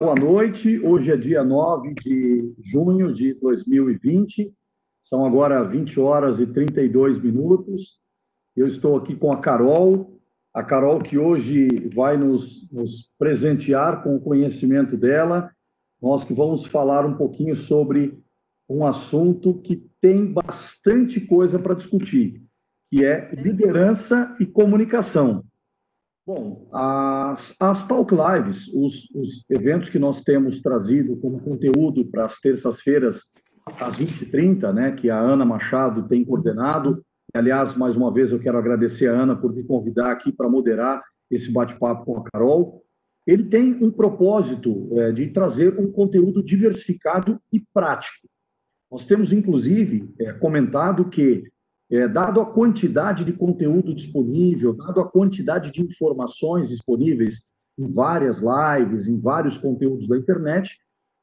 Boa noite. Hoje é dia 9 de junho de 2020. São agora 20 horas e 32 minutos. Eu estou aqui com a Carol. A Carol que hoje vai nos, nos presentear com o conhecimento dela. Nós que vamos falar um pouquinho sobre um assunto que tem bastante coisa para discutir, que é liderança e comunicação. Bom, as, as Talk Lives, os, os eventos que nós temos trazido como conteúdo para as terças-feiras, às 20h30, né, que a Ana Machado tem coordenado. Aliás, mais uma vez, eu quero agradecer a Ana por me convidar aqui para moderar esse bate-papo com a Carol. Ele tem um propósito é, de trazer um conteúdo diversificado e prático. Nós temos, inclusive, é, comentado que é, dado a quantidade de conteúdo disponível, dado a quantidade de informações disponíveis em várias lives, em vários conteúdos da internet,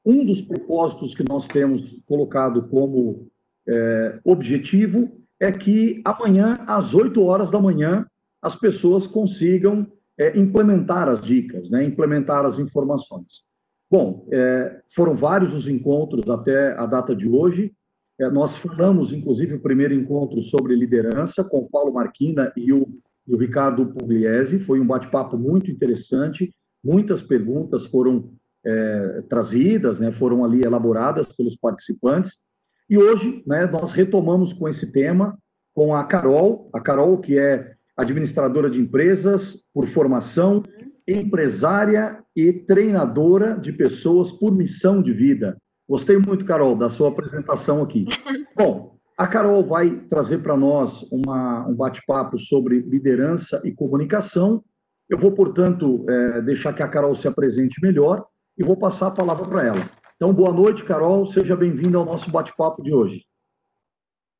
um dos propósitos que nós temos colocado como é, objetivo é que amanhã, às 8 horas da manhã, as pessoas consigam é, implementar as dicas, né, implementar as informações. Bom, é, foram vários os encontros até a data de hoje, nós falamos, inclusive, o primeiro encontro sobre liderança com o Paulo Marquina e o, e o Ricardo Pugliese. Foi um bate-papo muito interessante. Muitas perguntas foram é, trazidas, né, foram ali elaboradas pelos participantes. E hoje, né, nós retomamos com esse tema com a Carol, a Carol que é administradora de empresas por formação, empresária e treinadora de pessoas por missão de vida. Gostei muito, Carol, da sua apresentação aqui. Bom, a Carol vai trazer para nós uma, um bate-papo sobre liderança e comunicação. Eu vou, portanto, é, deixar que a Carol se apresente melhor e vou passar a palavra para ela. Então, boa noite, Carol. Seja bem-vinda ao nosso bate-papo de hoje.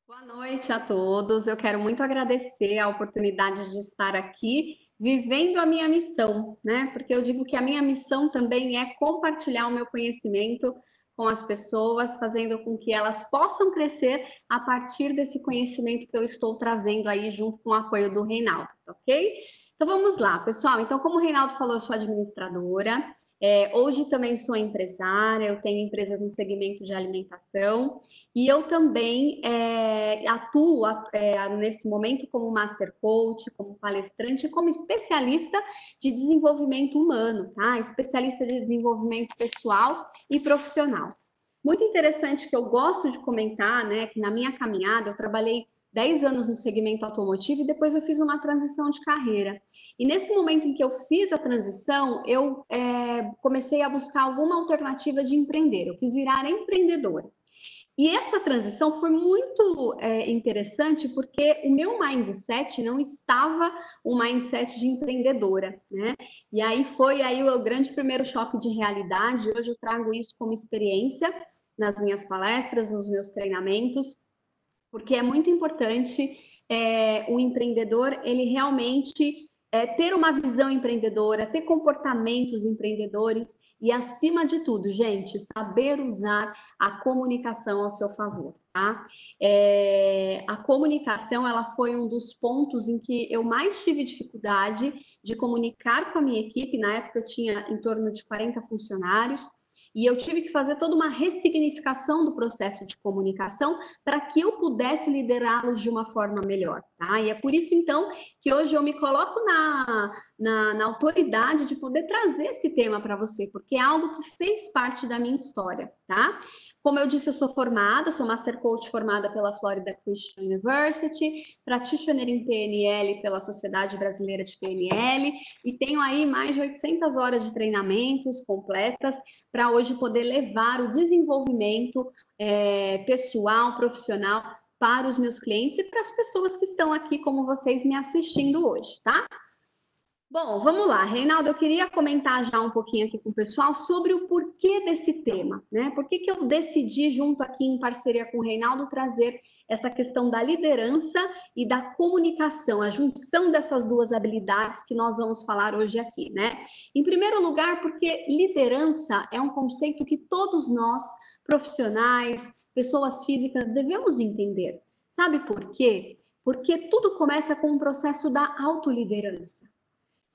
Boa noite a todos. Eu quero muito agradecer a oportunidade de estar aqui vivendo a minha missão, né? Porque eu digo que a minha missão também é compartilhar o meu conhecimento com as pessoas, fazendo com que elas possam crescer a partir desse conhecimento que eu estou trazendo aí junto com o apoio do Reinaldo, ok? Então vamos lá, pessoal. Então, como o Reinaldo falou, eu sou administradora. É, hoje também sou empresária, eu tenho empresas no segmento de alimentação e eu também é, atuo é, nesse momento como Master Coach, como palestrante, como especialista de desenvolvimento humano, tá? Especialista de desenvolvimento pessoal e profissional. Muito interessante que eu gosto de comentar, né, que na minha caminhada eu trabalhei 10 anos no segmento automotivo e depois eu fiz uma transição de carreira. E nesse momento em que eu fiz a transição, eu é, comecei a buscar alguma alternativa de empreender. Eu quis virar empreendedora. E essa transição foi muito é, interessante porque o meu mindset não estava um mindset de empreendedora, né? E aí foi aí o grande primeiro choque de realidade. Hoje eu trago isso como experiência nas minhas palestras, nos meus treinamentos porque é muito importante é, o empreendedor ele realmente é, ter uma visão empreendedora, ter comportamentos empreendedores e, acima de tudo, gente, saber usar a comunicação ao seu favor. Tá? É, a comunicação ela foi um dos pontos em que eu mais tive dificuldade de comunicar com a minha equipe. Na época eu tinha em torno de 40 funcionários e eu tive que fazer toda uma ressignificação do processo de comunicação para que eu pudesse liderá-los de uma forma melhor, tá? E é por isso, então, que hoje eu me coloco na, na, na autoridade de poder trazer esse tema para você, porque é algo que fez parte da minha história, tá? Como eu disse, eu sou formada, sou Master Coach formada pela Florida Christian University, practitioner em PNL pela Sociedade Brasileira de PNL e tenho aí mais de 800 horas de treinamentos completas para hoje poder levar o desenvolvimento é, pessoal, profissional para os meus clientes e para as pessoas que estão aqui como vocês me assistindo hoje, tá? Bom, vamos lá, Reinaldo, eu queria comentar já um pouquinho aqui com o pessoal sobre o porquê desse tema, né? Por que, que eu decidi, junto aqui em parceria com o Reinaldo, trazer essa questão da liderança e da comunicação, a junção dessas duas habilidades que nós vamos falar hoje aqui, né? Em primeiro lugar, porque liderança é um conceito que todos nós, profissionais, pessoas físicas, devemos entender. Sabe por quê? Porque tudo começa com o processo da autoliderança.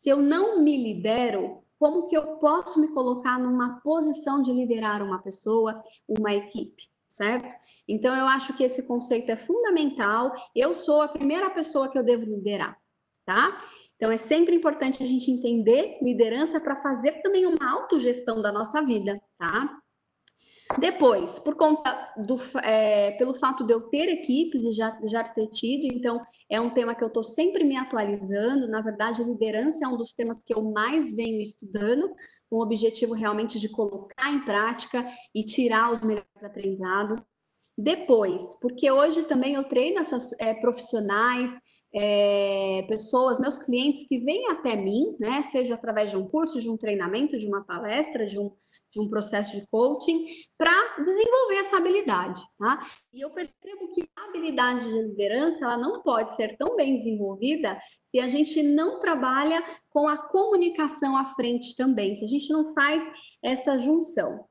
Se eu não me lidero, como que eu posso me colocar numa posição de liderar uma pessoa, uma equipe, certo? Então eu acho que esse conceito é fundamental. Eu sou a primeira pessoa que eu devo liderar, tá? Então é sempre importante a gente entender liderança para fazer também uma autogestão da nossa vida, tá? Depois, por conta do, é, pelo fato de eu ter equipes e já, já ter tido, então é um tema que eu estou sempre me atualizando. Na verdade, a liderança é um dos temas que eu mais venho estudando, com o objetivo realmente de colocar em prática e tirar os melhores aprendizados. Depois, porque hoje também eu treino essas é, profissionais, é, pessoas, meus clientes que vêm até mim, né, seja através de um curso, de um treinamento, de uma palestra, de um, de um processo de coaching, para desenvolver essa habilidade, tá? E eu percebo que a habilidade de liderança, ela não pode ser tão bem desenvolvida se a gente não trabalha com a comunicação à frente também, se a gente não faz essa junção.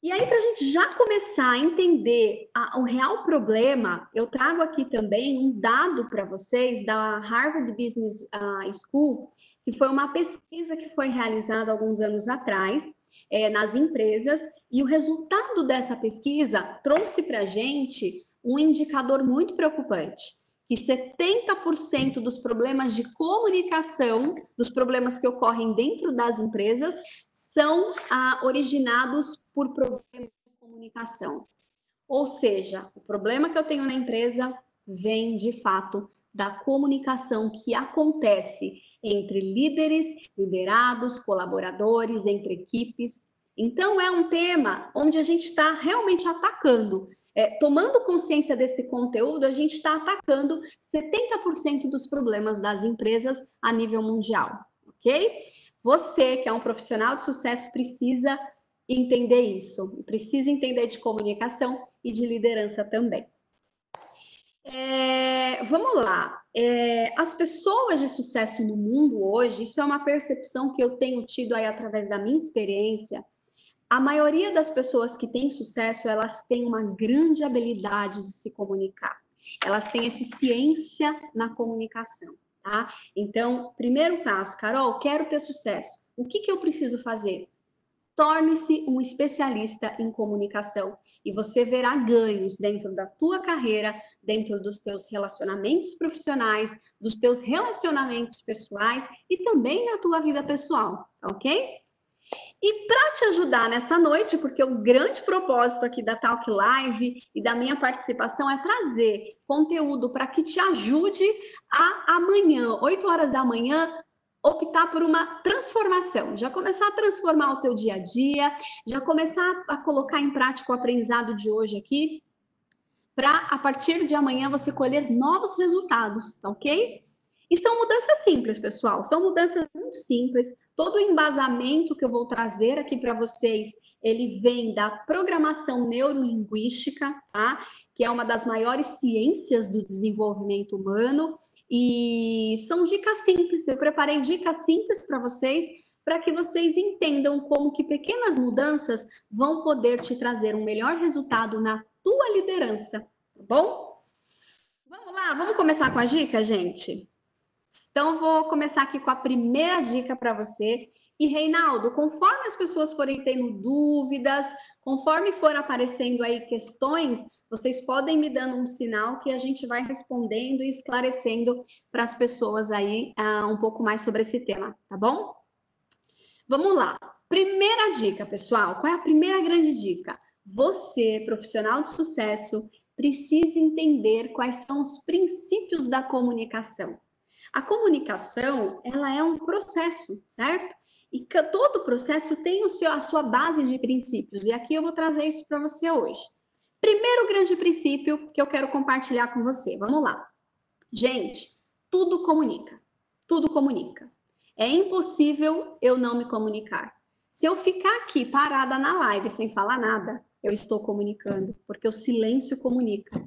E aí, para a gente já começar a entender a, o real problema, eu trago aqui também um dado para vocês da Harvard Business uh, School, que foi uma pesquisa que foi realizada alguns anos atrás é, nas empresas, e o resultado dessa pesquisa trouxe para a gente um indicador muito preocupante que 70% dos problemas de comunicação, dos problemas que ocorrem dentro das empresas, são ah, originados por problemas de comunicação. Ou seja, o problema que eu tenho na empresa vem de fato da comunicação que acontece entre líderes, liderados, colaboradores, entre equipes. Então, é um tema onde a gente está realmente atacando. É, tomando consciência desse conteúdo, a gente está atacando 70% dos problemas das empresas a nível mundial, ok? Você, que é um profissional de sucesso, precisa entender isso, precisa entender de comunicação e de liderança também. É, vamos lá. É, as pessoas de sucesso no mundo hoje, isso é uma percepção que eu tenho tido aí através da minha experiência. A maioria das pessoas que têm sucesso, elas têm uma grande habilidade de se comunicar. Elas têm eficiência na comunicação tá? Então, primeiro passo, Carol, quero ter sucesso. O que, que eu preciso fazer? Torne-se um especialista em comunicação e você verá ganhos dentro da tua carreira, dentro dos teus relacionamentos profissionais, dos teus relacionamentos pessoais e também na tua vida pessoal, ok? E para te ajudar nessa noite, porque o grande propósito aqui da Talk Live e da minha participação é trazer conteúdo para que te ajude a amanhã, 8 horas da manhã, optar por uma transformação, já começar a transformar o teu dia a dia, já começar a colocar em prática o aprendizado de hoje aqui, para a partir de amanhã você colher novos resultados, tá ok? E são mudanças simples, pessoal. São mudanças muito simples. Todo o embasamento que eu vou trazer aqui para vocês, ele vem da programação neurolinguística, tá? Que é uma das maiores ciências do desenvolvimento humano. E são dicas simples. Eu preparei dicas simples para vocês para que vocês entendam como que pequenas mudanças vão poder te trazer um melhor resultado na tua liderança, tá bom? Vamos lá, vamos começar com a dica, gente? Então, vou começar aqui com a primeira dica para você. E, Reinaldo, conforme as pessoas forem tendo dúvidas, conforme for aparecendo aí questões, vocês podem me dando um sinal que a gente vai respondendo e esclarecendo para as pessoas aí uh, um pouco mais sobre esse tema, tá bom? Vamos lá. Primeira dica, pessoal. Qual é a primeira grande dica? Você, profissional de sucesso, precisa entender quais são os princípios da comunicação. A comunicação, ela é um processo, certo? E todo processo tem o seu, a sua base de princípios. E aqui eu vou trazer isso para você hoje. Primeiro grande princípio que eu quero compartilhar com você. Vamos lá. Gente, tudo comunica. Tudo comunica. É impossível eu não me comunicar. Se eu ficar aqui parada na live sem falar nada, eu estou comunicando, porque o silêncio comunica.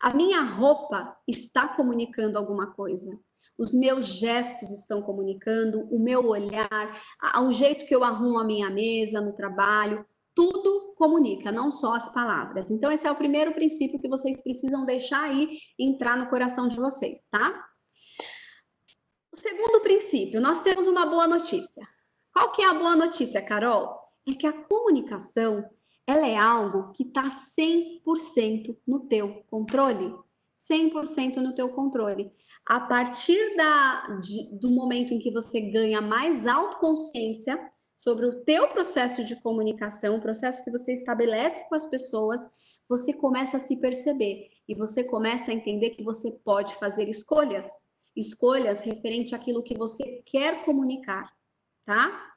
A minha roupa está comunicando alguma coisa os meus gestos estão comunicando, o meu olhar, o jeito que eu arrumo a minha mesa no trabalho, tudo comunica, não só as palavras. Então, esse é o primeiro princípio que vocês precisam deixar aí entrar no coração de vocês, tá? O segundo princípio, nós temos uma boa notícia. Qual que é a boa notícia, Carol? É que a comunicação, ela é algo que está 100% no teu controle. 100% no teu controle. A partir da, de, do momento em que você ganha mais autoconsciência sobre o teu processo de comunicação, o processo que você estabelece com as pessoas, você começa a se perceber e você começa a entender que você pode fazer escolhas, escolhas referente àquilo que você quer comunicar, tá?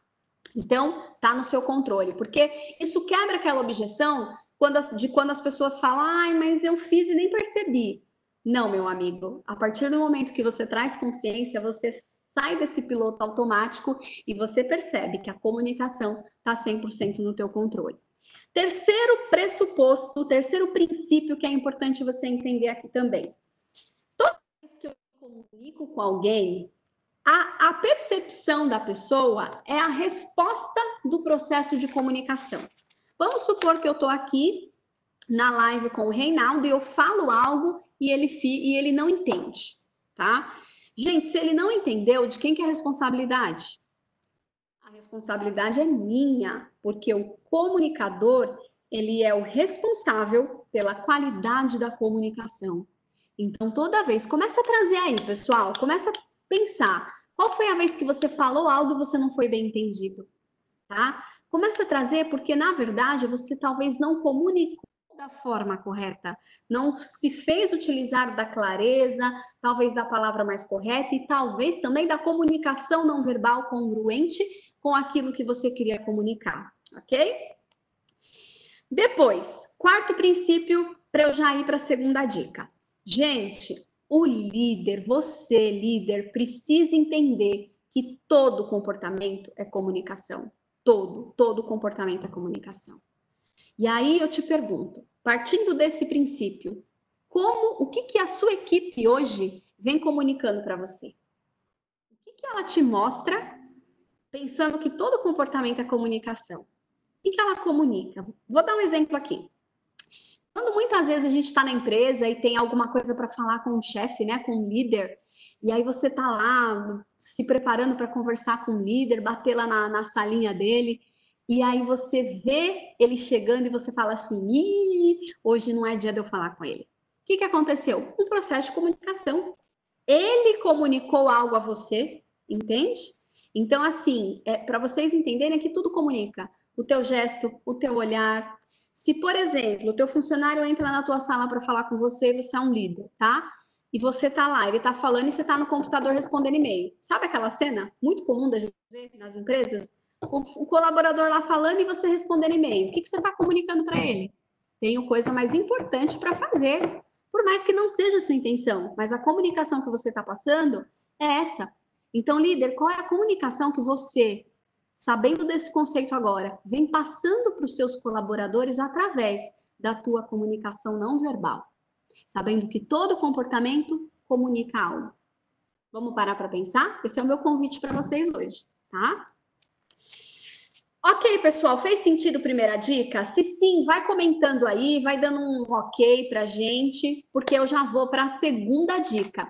Então, tá no seu controle, porque isso quebra aquela objeção quando as, de quando as pessoas falam, ai, mas eu fiz e nem percebi. Não, meu amigo, a partir do momento que você traz consciência, você sai desse piloto automático e você percebe que a comunicação está 100% no teu controle. Terceiro pressuposto, terceiro princípio que é importante você entender aqui também. Toda vez que eu comunico com alguém, a, a percepção da pessoa é a resposta do processo de comunicação. Vamos supor que eu estou aqui na live com o Reinaldo e eu falo algo e ele, e ele não entende, tá? Gente, se ele não entendeu, de quem que é a responsabilidade? A responsabilidade é minha, porque o comunicador, ele é o responsável pela qualidade da comunicação. Então, toda vez, começa a trazer aí, pessoal, começa a pensar, qual foi a vez que você falou algo e você não foi bem entendido? Tá? Começa a trazer, porque na verdade você talvez não comunicou da forma correta, não se fez utilizar da clareza, talvez da palavra mais correta e talvez também da comunicação não verbal congruente com aquilo que você queria comunicar, ok? Depois, quarto princípio, para eu já ir para a segunda dica. Gente, o líder, você, líder, precisa entender que todo comportamento é comunicação. Todo, todo comportamento é comunicação. E aí eu te pergunto, partindo desse princípio, como, o que que a sua equipe hoje vem comunicando para você? O que que ela te mostra pensando que todo comportamento é comunicação. O que ela comunica? Vou dar um exemplo aqui. Quando muitas vezes a gente está na empresa e tem alguma coisa para falar com o chefe, né, com o líder, e aí você está lá se preparando para conversar com o líder, bater lá na, na salinha dele, e aí você vê ele chegando e você fala assim: Ih, hoje não é dia de eu falar com ele. O que, que aconteceu? Um processo de comunicação. Ele comunicou algo a você, entende? Então, assim, é, para vocês entenderem que tudo comunica. O teu gesto, o teu olhar. Se, por exemplo, o teu funcionário entra na tua sala para falar com você, você é um líder, tá? E você tá lá, ele tá falando e você tá no computador respondendo e-mail. Sabe aquela cena muito comum da gente ver nas empresas? O, colaborador lá falando e você respondendo e-mail. O que, que você está comunicando para ele? Tenho coisa mais importante para fazer. Por mais que não seja a sua intenção, mas a comunicação que você está passando é essa. Então, líder, qual é a comunicação que você, sabendo desse conceito agora, vem passando para os seus colaboradores através da tua comunicação não verbal? Sabendo que todo comportamento comunica algo. Vamos parar para pensar? Esse é o meu convite para vocês hoje, tá? Ok, pessoal, fez sentido a primeira dica? Se sim, vai comentando aí, vai dando um ok para gente, porque eu já vou para a segunda dica.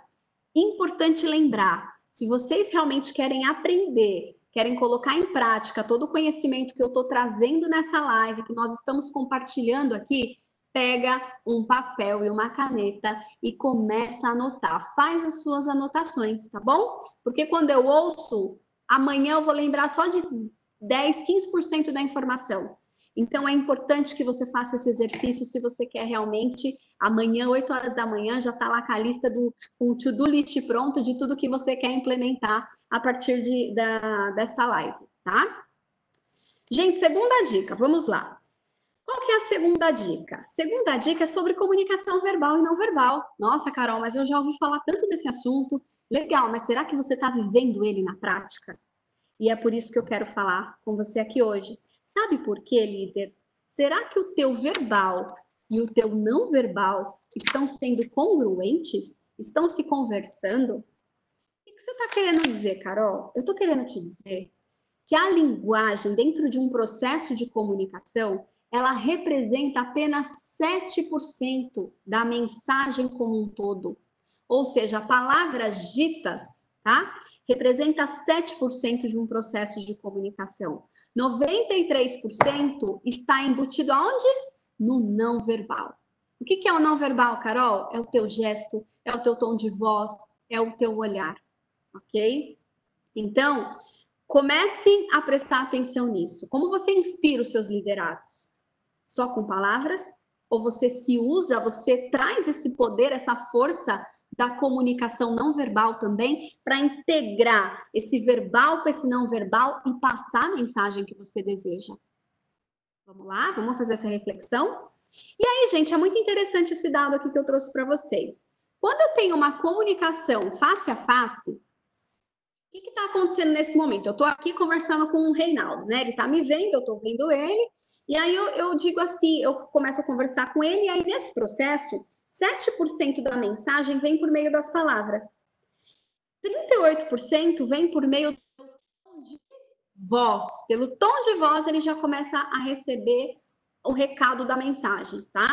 Importante lembrar, se vocês realmente querem aprender, querem colocar em prática todo o conhecimento que eu estou trazendo nessa live, que nós estamos compartilhando aqui, pega um papel e uma caneta e começa a anotar. Faz as suas anotações, tá bom? Porque quando eu ouço, amanhã eu vou lembrar só de 10, 15% da informação. Então, é importante que você faça esse exercício se você quer realmente, amanhã, 8 horas da manhã, já está lá com a lista do o to-do list pronto de tudo que você quer implementar a partir de, da, dessa live, tá? Gente, segunda dica, vamos lá. Qual que é a segunda dica? Segunda dica é sobre comunicação verbal e não verbal. Nossa, Carol, mas eu já ouvi falar tanto desse assunto. Legal, mas será que você está vivendo ele na prática? E é por isso que eu quero falar com você aqui hoje. Sabe por quê, líder? Será que o teu verbal e o teu não verbal estão sendo congruentes? Estão se conversando? O que você está querendo dizer, Carol? Eu estou querendo te dizer que a linguagem, dentro de um processo de comunicação, ela representa apenas 7% da mensagem como um todo. Ou seja, palavras ditas, tá? Representa 7% de um processo de comunicação. 93% está embutido aonde? No não verbal. O que é o não verbal, Carol? É o teu gesto, é o teu tom de voz, é o teu olhar, ok? Então, comece a prestar atenção nisso. Como você inspira os seus liderados? Só com palavras? Ou você se usa, você traz esse poder, essa força da comunicação não verbal também, para integrar esse verbal com esse não verbal e passar a mensagem que você deseja. Vamos lá? Vamos fazer essa reflexão? E aí, gente, é muito interessante esse dado aqui que eu trouxe para vocês. Quando eu tenho uma comunicação face a face, o que está acontecendo nesse momento? Eu estou aqui conversando com o Reinaldo, né? Ele está me vendo, eu estou vendo ele, e aí eu, eu digo assim, eu começo a conversar com ele, e aí nesse processo 7% da mensagem vem por meio das palavras. 38% vem por meio do tom de voz. Pelo tom de voz, ele já começa a receber o recado da mensagem, tá?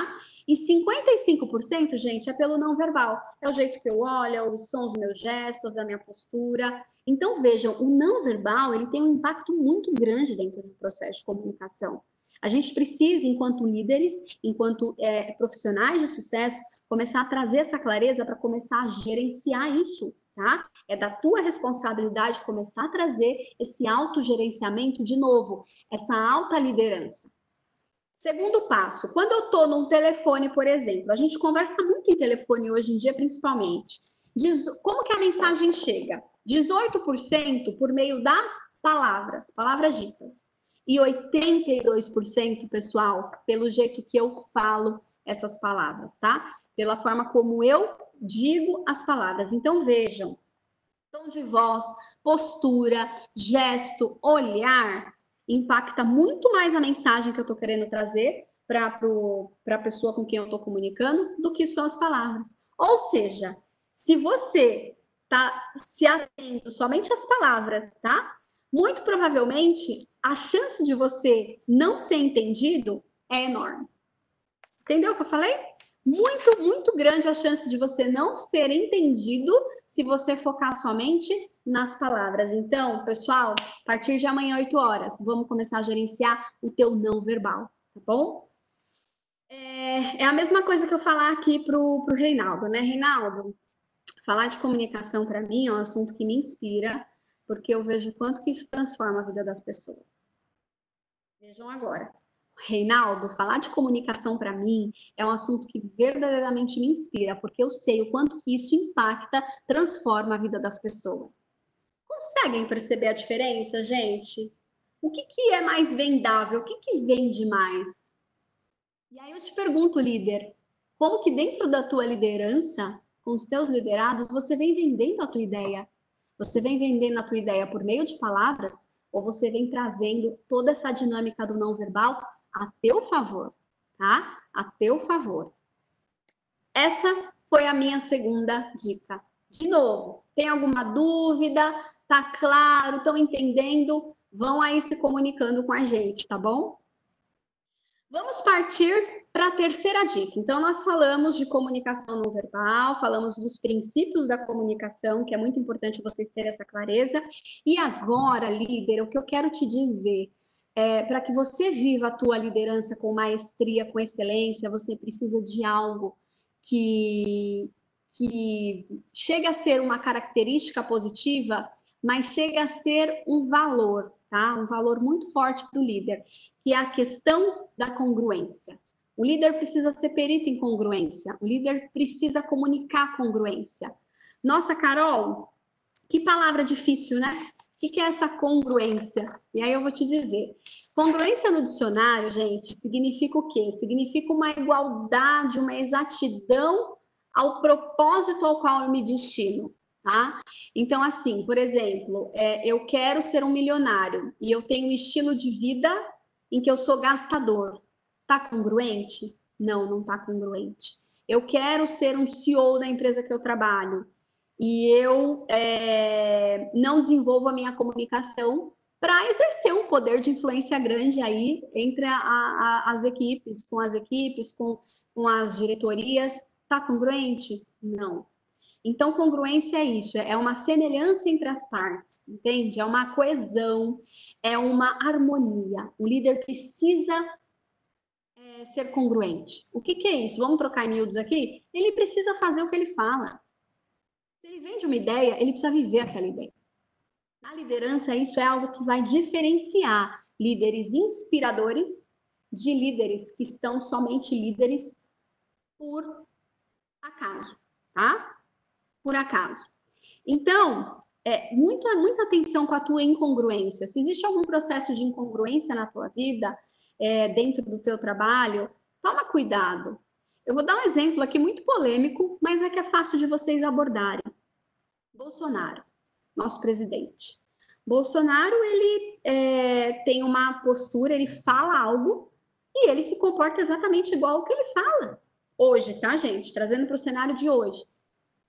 E 55%, gente, é pelo não verbal. É o jeito que eu olho, são os meus gestos, a minha postura. Então, vejam, o não verbal, ele tem um impacto muito grande dentro do processo de comunicação. A gente precisa, enquanto líderes, enquanto é, profissionais de sucesso, começar a trazer essa clareza para começar a gerenciar isso, tá? É da tua responsabilidade começar a trazer esse autogerenciamento de novo, essa alta liderança. Segundo passo, quando eu estou num telefone, por exemplo, a gente conversa muito em telefone hoje em dia, principalmente. Diz, como que a mensagem chega? 18% por meio das palavras, palavras ditas e 82%, pessoal, pelo jeito que eu falo essas palavras, tá? Pela forma como eu digo as palavras. Então, vejam, tom de voz, postura, gesto, olhar, impacta muito mais a mensagem que eu estou querendo trazer para a pessoa com quem eu estou comunicando do que só as palavras. Ou seja, se você está se atendo somente às palavras, tá? Muito provavelmente a chance de você não ser entendido é enorme. Entendeu o que eu falei? Muito, muito grande a chance de você não ser entendido se você focar somente nas palavras. Então, pessoal, a partir de amanhã, 8 horas, vamos começar a gerenciar o teu não verbal, tá bom? É, é a mesma coisa que eu falar aqui pro, pro Reinaldo, né? Reinaldo, falar de comunicação para mim é um assunto que me inspira, porque eu vejo quanto que isso transforma a vida das pessoas. Vejam agora. Reinaldo, falar de comunicação para mim é um assunto que verdadeiramente me inspira, porque eu sei o quanto que isso impacta, transforma a vida das pessoas. Conseguem perceber a diferença, gente? O que, que é mais vendável? O que, que vende mais? E aí eu te pergunto, líder, como que dentro da tua liderança, com os teus liderados, você vem vendendo a tua ideia? Você vem vendendo a tua ideia por meio de palavras ou você vem trazendo toda essa dinâmica do não verbal a teu favor, tá? A teu favor. Essa foi a minha segunda dica. De novo, tem alguma dúvida? Tá claro? Estão entendendo? Vão aí se comunicando com a gente, tá bom? Vamos partir para a terceira dica, então, nós falamos de comunicação não verbal, falamos dos princípios da comunicação, que é muito importante vocês terem essa clareza. E agora, líder, o que eu quero te dizer é, para que você viva a tua liderança com maestria, com excelência, você precisa de algo que, que chega a ser uma característica positiva, mas chega a ser um valor, tá? Um valor muito forte para o líder, que é a questão da congruência. O líder precisa ser perito em congruência. O líder precisa comunicar congruência. Nossa, Carol, que palavra difícil, né? O que é essa congruência? E aí eu vou te dizer. Congruência no dicionário, gente, significa o quê? Significa uma igualdade, uma exatidão ao propósito ao qual eu me destino, tá? Então, assim, por exemplo, é, eu quero ser um milionário e eu tenho um estilo de vida em que eu sou gastador. Tá congruente? Não, não tá congruente. Eu quero ser um CEO da empresa que eu trabalho e eu é, não desenvolvo a minha comunicação para exercer um poder de influência grande aí entre a, a, as equipes, com as equipes, com, com as diretorias. Tá congruente? Não. Então, congruência é isso, é uma semelhança entre as partes, entende? É uma coesão, é uma harmonia. O líder precisa é, ser congruente. O que, que é isso? Vamos trocar em miúdos aqui? Ele precisa fazer o que ele fala. Se ele vende uma ideia, ele precisa viver aquela ideia. Na liderança, isso é algo que vai diferenciar líderes inspiradores de líderes que estão somente líderes por acaso, tá? Por acaso. Então, é, muita, muita atenção com a tua incongruência. Se existe algum processo de incongruência na tua vida, é, dentro do teu trabalho, toma cuidado. Eu vou dar um exemplo aqui muito polêmico, mas é que é fácil de vocês abordarem. Bolsonaro, nosso presidente. Bolsonaro, ele é, tem uma postura, ele fala algo e ele se comporta exatamente igual ao que ele fala. Hoje, tá, gente? Trazendo para o cenário de hoje.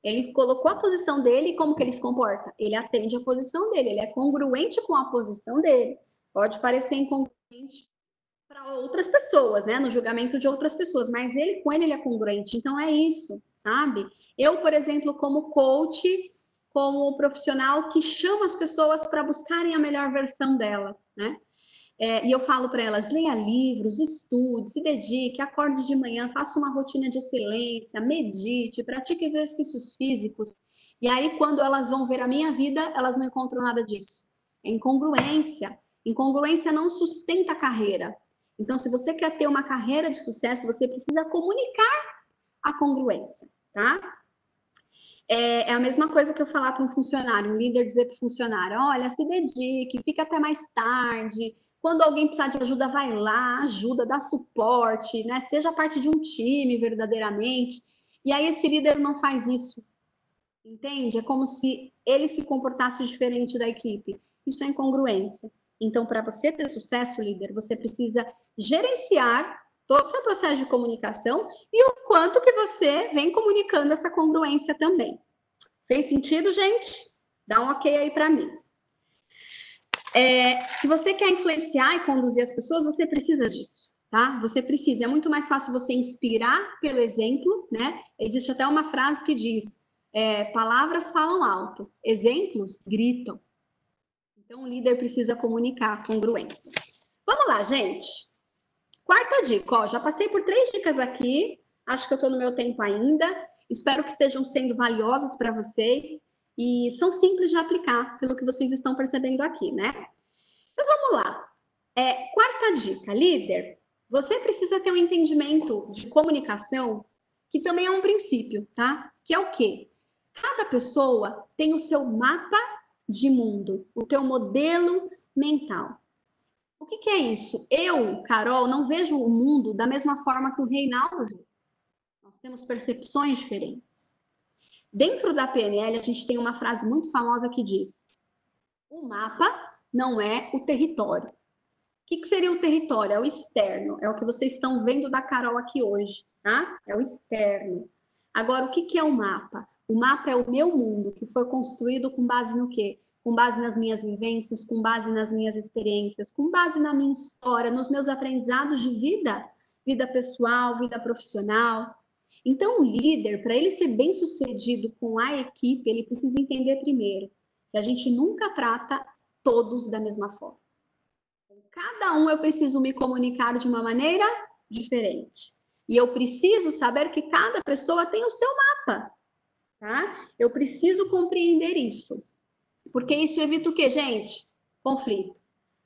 Ele colocou a posição dele e como que ele se comporta? Ele atende a posição dele, ele é congruente com a posição dele. Pode parecer incongruente para outras pessoas, né? No julgamento de outras pessoas, mas ele com ele, ele é congruente. Então é isso, sabe? Eu, por exemplo, como coach, como profissional que chama as pessoas para buscarem a melhor versão delas, né? É, e eu falo para elas: leia livros, estude, se dedique, acorde de manhã, faça uma rotina de excelência, medite, pratique exercícios físicos. E aí, quando elas vão ver a minha vida, elas não encontram nada disso. É incongruência. Incongruência não sustenta a carreira. Então, se você quer ter uma carreira de sucesso, você precisa comunicar a congruência, tá? É, é, a mesma coisa que eu falar para um funcionário, um líder dizer para o funcionário: olha, se dedique, fica até mais tarde. Quando alguém precisar de ajuda, vai lá, ajuda, dá suporte, né? Seja parte de um time verdadeiramente. E aí esse líder não faz isso. Entende? É como se ele se comportasse diferente da equipe. Isso é incongruência. Então, para você ter sucesso, líder, você precisa gerenciar todo o seu processo de comunicação e o quanto que você vem comunicando essa congruência também. Fez sentido, gente? Dá um ok aí para mim. É, se você quer influenciar e conduzir as pessoas, você precisa disso, tá? Você precisa. É muito mais fácil você inspirar pelo exemplo, né? Existe até uma frase que diz: é, palavras falam alto, exemplos gritam. Então, o líder precisa comunicar congruência. Vamos lá, gente. Quarta dica, ó, já passei por três dicas aqui, acho que eu estou no meu tempo ainda, espero que estejam sendo valiosas para vocês e são simples de aplicar, pelo que vocês estão percebendo aqui, né? Então vamos lá. É, quarta dica, líder, você precisa ter um entendimento de comunicação que também é um princípio, tá? Que é o quê? Cada pessoa tem o seu mapa de mundo, o teu modelo mental. O que, que, é isso? Eu, Carol, não vejo o mundo da mesma forma que o Reinaldo. Nós temos percepções diferentes. Dentro da PNL, a gente tem uma frase muito famosa que diz: o mapa não é o território. O que, que seria o território? É o externo, é o que vocês estão vendo da Carol aqui hoje, tá? É o externo. Agora, o que, que é o mapa? O mapa é o meu mundo, que foi construído com base no quê? com base nas minhas vivências, com base nas minhas experiências, com base na minha história, nos meus aprendizados de vida, vida pessoal, vida profissional. Então, o líder, para ele ser bem sucedido com a equipe, ele precisa entender primeiro que a gente nunca trata todos da mesma forma. Cada um eu preciso me comunicar de uma maneira diferente. E eu preciso saber que cada pessoa tem o seu mapa, tá? Eu preciso compreender isso. Porque isso evita o que, gente? Conflito.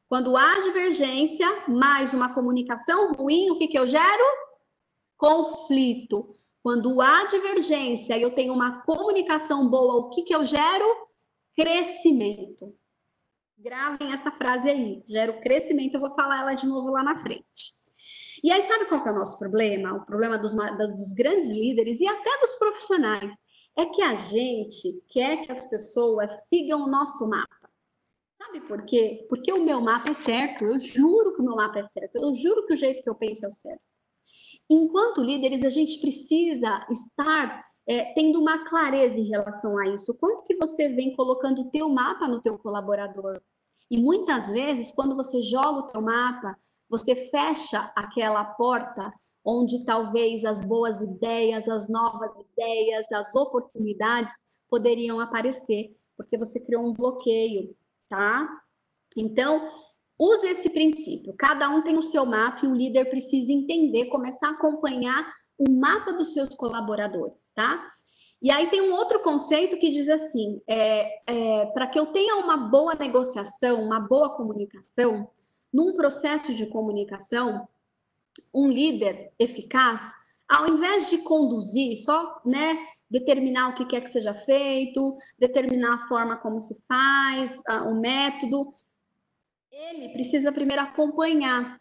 Quando há divergência, mais uma comunicação ruim, o que, que eu gero? Conflito. Quando há divergência e eu tenho uma comunicação boa, o que, que eu gero? Crescimento. Gravem essa frase aí. Gero crescimento, eu vou falar ela de novo lá na frente. E aí, sabe qual é o nosso problema? O problema dos, dos grandes líderes e até dos profissionais é que a gente quer que as pessoas sigam o nosso mapa. Sabe por quê? Porque o meu mapa é certo, eu juro que o meu mapa é certo, eu juro que o jeito que eu penso é o certo. Enquanto líderes, a gente precisa estar é, tendo uma clareza em relação a isso. Quanto que você vem colocando o teu mapa no teu colaborador? E muitas vezes, quando você joga o teu mapa, você fecha aquela porta onde talvez as boas ideias, as novas ideias, as oportunidades poderiam aparecer, porque você criou um bloqueio, tá? Então, use esse princípio. Cada um tem o seu mapa e o líder precisa entender, começar a acompanhar o mapa dos seus colaboradores, tá? E aí tem um outro conceito que diz assim: é, é, para que eu tenha uma boa negociação, uma boa comunicação, num processo de comunicação, um líder eficaz, ao invés de conduzir, só né, determinar o que quer que seja feito, determinar a forma como se faz, o método, ele precisa primeiro acompanhar,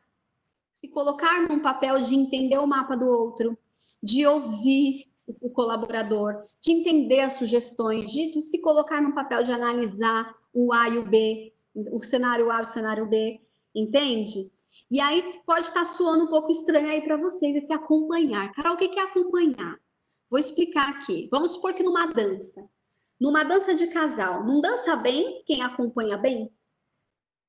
se colocar num papel de entender o mapa do outro, de ouvir o colaborador, de entender as sugestões, de, de se colocar no papel de analisar o A e o B, o cenário A e o cenário B, entende? E aí pode estar suando um pouco estranho aí para vocês esse acompanhar. Carol, o que é acompanhar? Vou explicar aqui. Vamos supor que numa dança, numa dança de casal, não dança bem quem acompanha bem?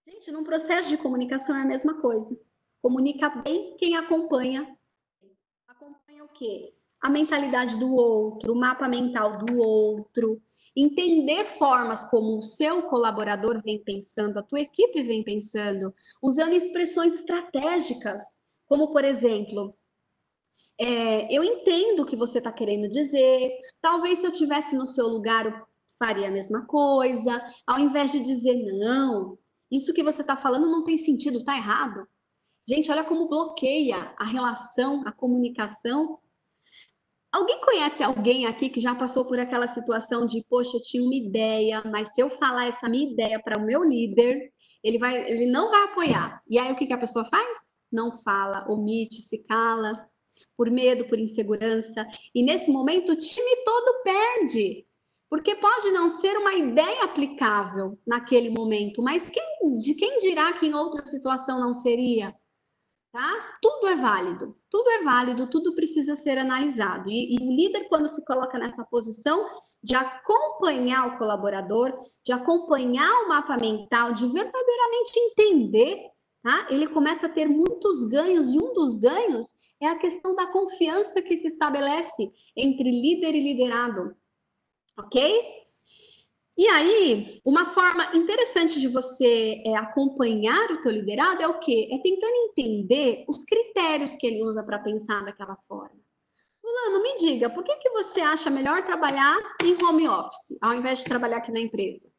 Gente, num processo de comunicação é a mesma coisa. Comunica bem quem acompanha. Acompanha o quê? a mentalidade do outro, o mapa mental do outro, entender formas como o seu colaborador vem pensando, a tua equipe vem pensando, usando expressões estratégicas, como por exemplo, é, eu entendo o que você está querendo dizer, talvez se eu tivesse no seu lugar eu faria a mesma coisa, ao invés de dizer não, isso que você está falando não tem sentido, está errado. Gente, olha como bloqueia a relação, a comunicação Alguém conhece alguém aqui que já passou por aquela situação de, poxa, eu tinha uma ideia, mas se eu falar essa minha ideia para o meu líder, ele, vai, ele não vai apoiar. E aí o que, que a pessoa faz? Não fala, omite, se cala, por medo, por insegurança. E nesse momento o time todo perde. Porque pode não ser uma ideia aplicável naquele momento, mas quem, de quem dirá que em outra situação não seria? Tá? Tudo é válido, tudo é válido, tudo precisa ser analisado. E, e, o líder, quando se coloca nessa posição de acompanhar o colaborador, de acompanhar o mapa mental, de verdadeiramente entender, tá? Ele começa a ter muitos ganhos, e um dos ganhos é a questão da confiança que se estabelece entre líder e liderado. Ok? E aí, uma forma interessante de você é, acompanhar o teu liderado é o quê? É tentando entender os critérios que ele usa para pensar daquela forma. Fulano, me diga, por que, que você acha melhor trabalhar em home office, ao invés de trabalhar aqui na empresa?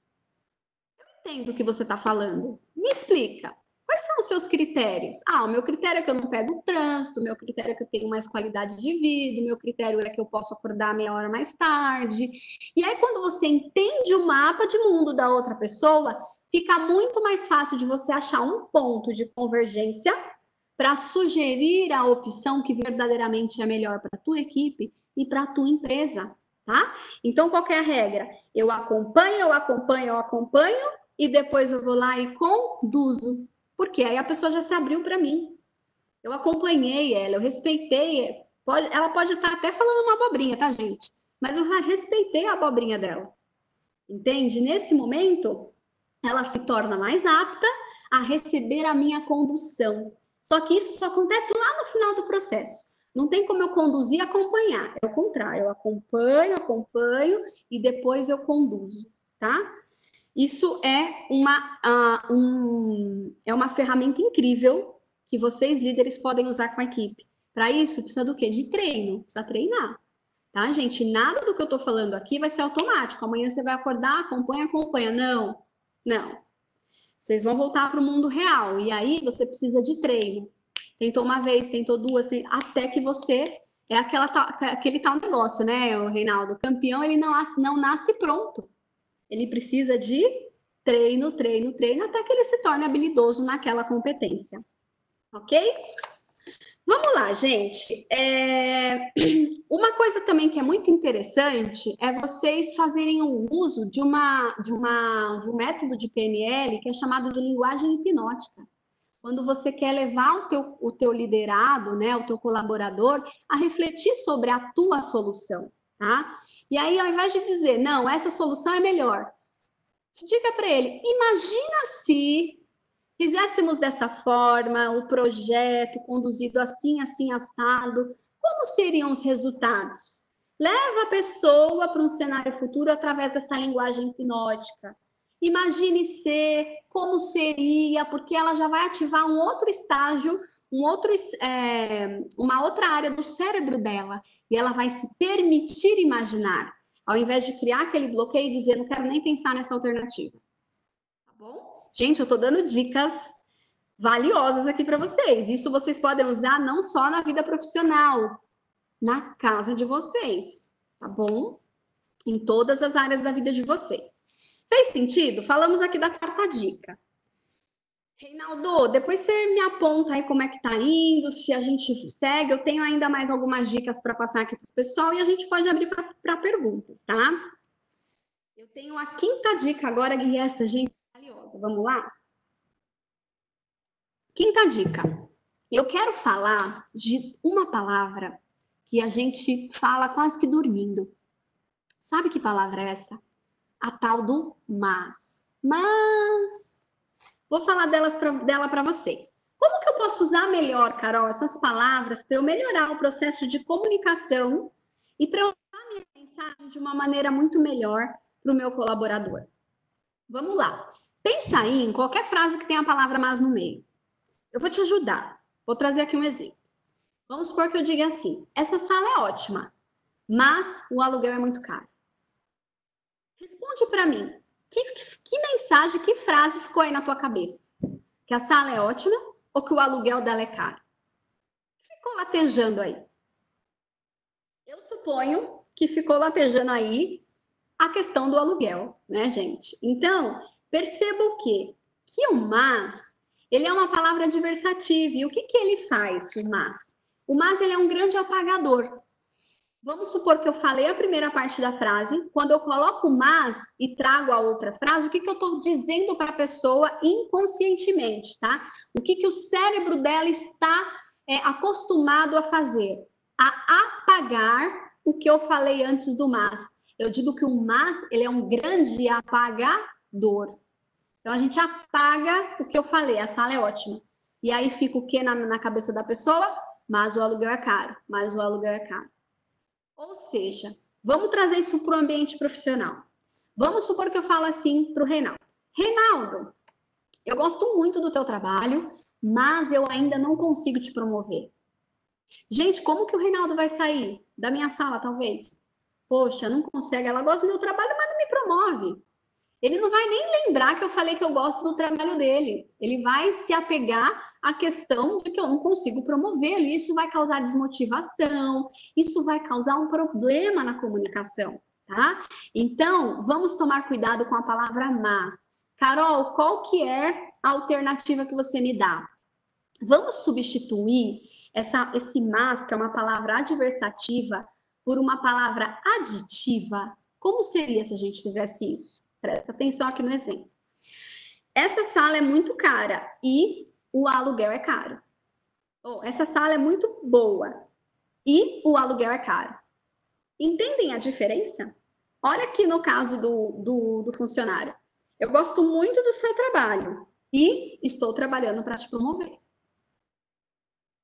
Eu entendo o que você está falando. Me explica. Quais são os seus critérios? Ah, o meu critério é que eu não pego trânsito, o meu critério é que eu tenho mais qualidade de vida, o meu critério é que eu posso acordar meia hora mais tarde. E aí, quando você entende o mapa de mundo da outra pessoa, fica muito mais fácil de você achar um ponto de convergência para sugerir a opção que verdadeiramente é melhor para a tua equipe e para a tua empresa, tá? Então, qual é a regra? Eu acompanho, eu acompanho, eu acompanho e depois eu vou lá e conduzo porque aí a pessoa já se abriu para mim. Eu acompanhei ela, eu respeitei. Pode, ela pode estar até falando uma abobrinha, tá, gente? Mas eu respeitei a abobrinha dela. Entende? Nesse momento, ela se torna mais apta a receber a minha condução. Só que isso só acontece lá no final do processo. Não tem como eu conduzir e acompanhar. É o contrário. Eu acompanho, acompanho e depois eu conduzo, tá? Isso é uma, uh, um, é uma ferramenta incrível que vocês, líderes, podem usar com a equipe. Para isso, precisa do quê? De treino, precisa treinar. Tá, gente? Nada do que eu estou falando aqui vai ser automático. Amanhã você vai acordar, acompanha, acompanha. Não, não. Vocês vão voltar para o mundo real. E aí você precisa de treino. Tentou uma vez, tentou duas, tem... até que você. É aquela, aquele tal negócio, né, o Reinaldo? O campeão, ele não, não nasce pronto. Ele precisa de treino, treino, treino, até que ele se torne habilidoso naquela competência. Ok? Vamos lá, gente. É... Uma coisa também que é muito interessante é vocês fazerem o uso de, uma, de, uma, de um método de PNL que é chamado de linguagem hipnótica. Quando você quer levar o teu, o teu liderado, né, o teu colaborador, a refletir sobre a tua solução, tá? E aí, ao invés de dizer, não, essa solução é melhor, diga para ele: imagina se fizéssemos dessa forma o projeto conduzido assim, assim, assado, como seriam os resultados? Leva a pessoa para um cenário futuro através dessa linguagem hipnótica. Imagine ser, como seria, porque ela já vai ativar um outro estágio, um outro, é, uma outra área do cérebro dela, e ela vai se permitir imaginar, ao invés de criar aquele bloqueio e dizer, não quero nem pensar nessa alternativa. Tá bom? Gente, eu estou dando dicas valiosas aqui para vocês. Isso vocês podem usar não só na vida profissional, na casa de vocês, tá bom? Em todas as áreas da vida de vocês. Fez sentido? Falamos aqui da quarta dica. Reinaldo, depois você me aponta aí como é que tá indo, se a gente segue. Eu tenho ainda mais algumas dicas para passar aqui para o pessoal e a gente pode abrir para perguntas, tá? Eu tenho a quinta dica agora, e essa, gente, é valiosa. Vamos lá? Quinta dica. Eu quero falar de uma palavra que a gente fala quase que dormindo. Sabe que palavra é essa? A tal do mas. Mas. Vou falar delas pra, dela para vocês. Como que eu posso usar melhor, Carol, essas palavras para eu melhorar o processo de comunicação e para eu usar minha mensagem de uma maneira muito melhor para o meu colaborador? Vamos lá. Pensa aí em qualquer frase que tenha a palavra mas no meio. Eu vou te ajudar. Vou trazer aqui um exemplo. Vamos supor que eu diga assim: essa sala é ótima, mas o aluguel é muito caro. Responde para mim. Que, que, que, mensagem, que frase ficou aí na tua cabeça? Que a sala é ótima ou que o aluguel dela é caro? Ficou latejando aí? Eu suponho que ficou latejando aí a questão do aluguel, né, gente? Então, perceba o quê? Que o mas, ele é uma palavra adversativa. E o que, que ele faz, o mas? O mas ele é um grande apagador. Vamos supor que eu falei a primeira parte da frase, quando eu coloco mas e trago a outra frase, o que, que eu estou dizendo para a pessoa inconscientemente, tá? O que, que o cérebro dela está é, acostumado a fazer? A apagar o que eu falei antes do mas. Eu digo que o mas ele é um grande apagador. Então a gente apaga o que eu falei, a sala é ótima. E aí fica o que na, na cabeça da pessoa? mas o aluguel é caro, mas o aluguel é caro. Ou seja, vamos trazer isso para o ambiente profissional. Vamos supor que eu falo assim para o Reinaldo. Reinaldo, eu gosto muito do teu trabalho, mas eu ainda não consigo te promover. Gente, como que o Reinaldo vai sair da minha sala, talvez? Poxa, não consegue, ela gosta do meu trabalho, mas não me promove ele não vai nem lembrar que eu falei que eu gosto do trabalho dele. Ele vai se apegar à questão de que eu não consigo promovê-lo. E isso vai causar desmotivação, isso vai causar um problema na comunicação, tá? Então, vamos tomar cuidado com a palavra mas. Carol, qual que é a alternativa que você me dá? Vamos substituir essa, esse mas, que é uma palavra adversativa, por uma palavra aditiva. Como seria se a gente fizesse isso? Presta atenção aqui no exemplo. Essa sala é muito cara e o aluguel é caro. Oh, essa sala é muito boa e o aluguel é caro. Entendem a diferença? Olha aqui no caso do, do, do funcionário. Eu gosto muito do seu trabalho e estou trabalhando para te promover.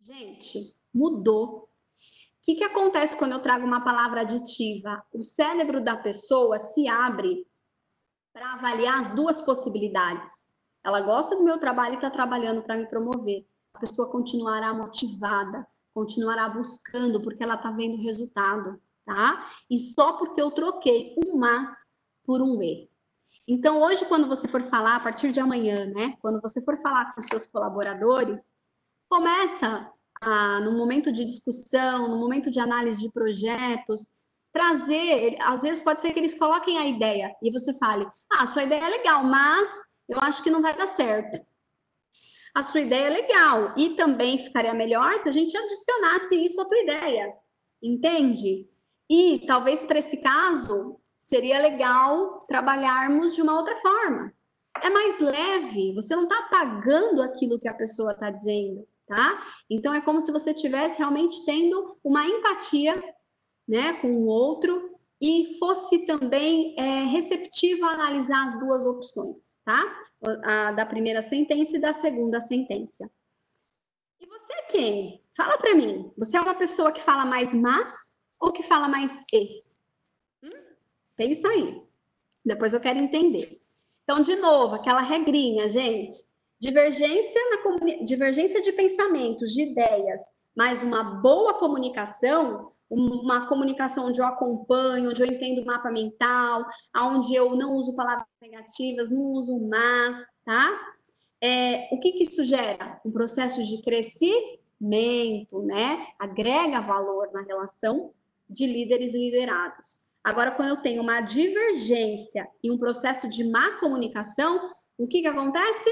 Gente, mudou. O que, que acontece quando eu trago uma palavra aditiva? O cérebro da pessoa se abre para avaliar as duas possibilidades. Ela gosta do meu trabalho e está trabalhando para me promover. A pessoa continuará motivada, continuará buscando porque ela está vendo resultado, tá? E só porque eu troquei um mas por um e. Então, hoje, quando você for falar, a partir de amanhã, né? Quando você for falar com seus colaboradores, começa a, no momento de discussão, no momento de análise de projetos, trazer, às vezes pode ser que eles coloquem a ideia e você fale: "Ah, sua ideia é legal, mas eu acho que não vai dar certo". A sua ideia é legal e também ficaria melhor se a gente adicionasse isso à tua ideia. Entende? E talvez para esse caso seria legal trabalharmos de uma outra forma. É mais leve, você não está apagando aquilo que a pessoa está dizendo, tá? Então é como se você estivesse realmente tendo uma empatia né, com o outro e fosse também é, receptiva a analisar as duas opções, tá? A da primeira sentença e da segunda sentença. E você é quem? Fala para mim. Você é uma pessoa que fala mais mas ou que fala mais e? Hum? Pensa aí. Depois eu quero entender. Então, de novo, aquela regrinha, gente. Divergência, na divergência de pensamentos, de ideias, mas uma boa comunicação uma comunicação onde eu acompanho, onde eu entendo o mapa mental, onde eu não uso palavras negativas, não uso mas, tá? É, o que, que isso gera? Um processo de crescimento, né? Agrega valor na relação de líderes liderados. Agora, quando eu tenho uma divergência e um processo de má comunicação, o que, que acontece?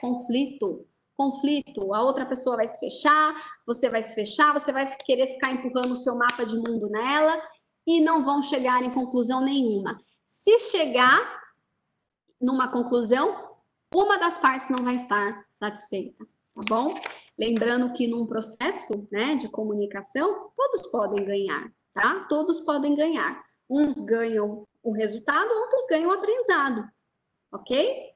Conflito conflito, a outra pessoa vai se fechar, você vai se fechar, você vai querer ficar empurrando o seu mapa de mundo nela e não vão chegar em conclusão nenhuma. Se chegar numa conclusão, uma das partes não vai estar satisfeita, tá bom? Lembrando que num processo, né, de comunicação, todos podem ganhar, tá? Todos podem ganhar. Uns ganham o resultado, outros ganham o aprendizado, ok?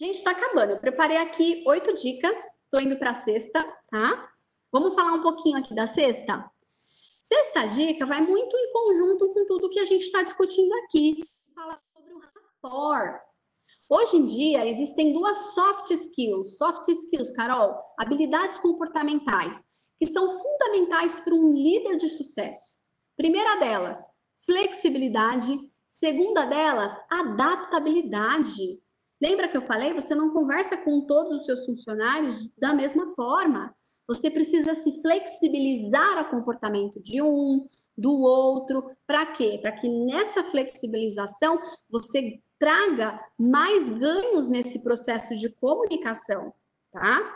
Gente, está acabando. Eu preparei aqui oito dicas. Estou indo para a sexta, tá? Vamos falar um pouquinho aqui da sexta? Sexta dica vai muito em conjunto com tudo que a gente está discutindo aqui. Fala sobre o rapport. Hoje em dia, existem duas soft skills. Soft skills, Carol, habilidades comportamentais, que são fundamentais para um líder de sucesso. Primeira delas, flexibilidade. Segunda delas, adaptabilidade. Lembra que eu falei? Você não conversa com todos os seus funcionários da mesma forma. Você precisa se flexibilizar ao comportamento de um, do outro. Para quê? Para que nessa flexibilização você traga mais ganhos nesse processo de comunicação, tá?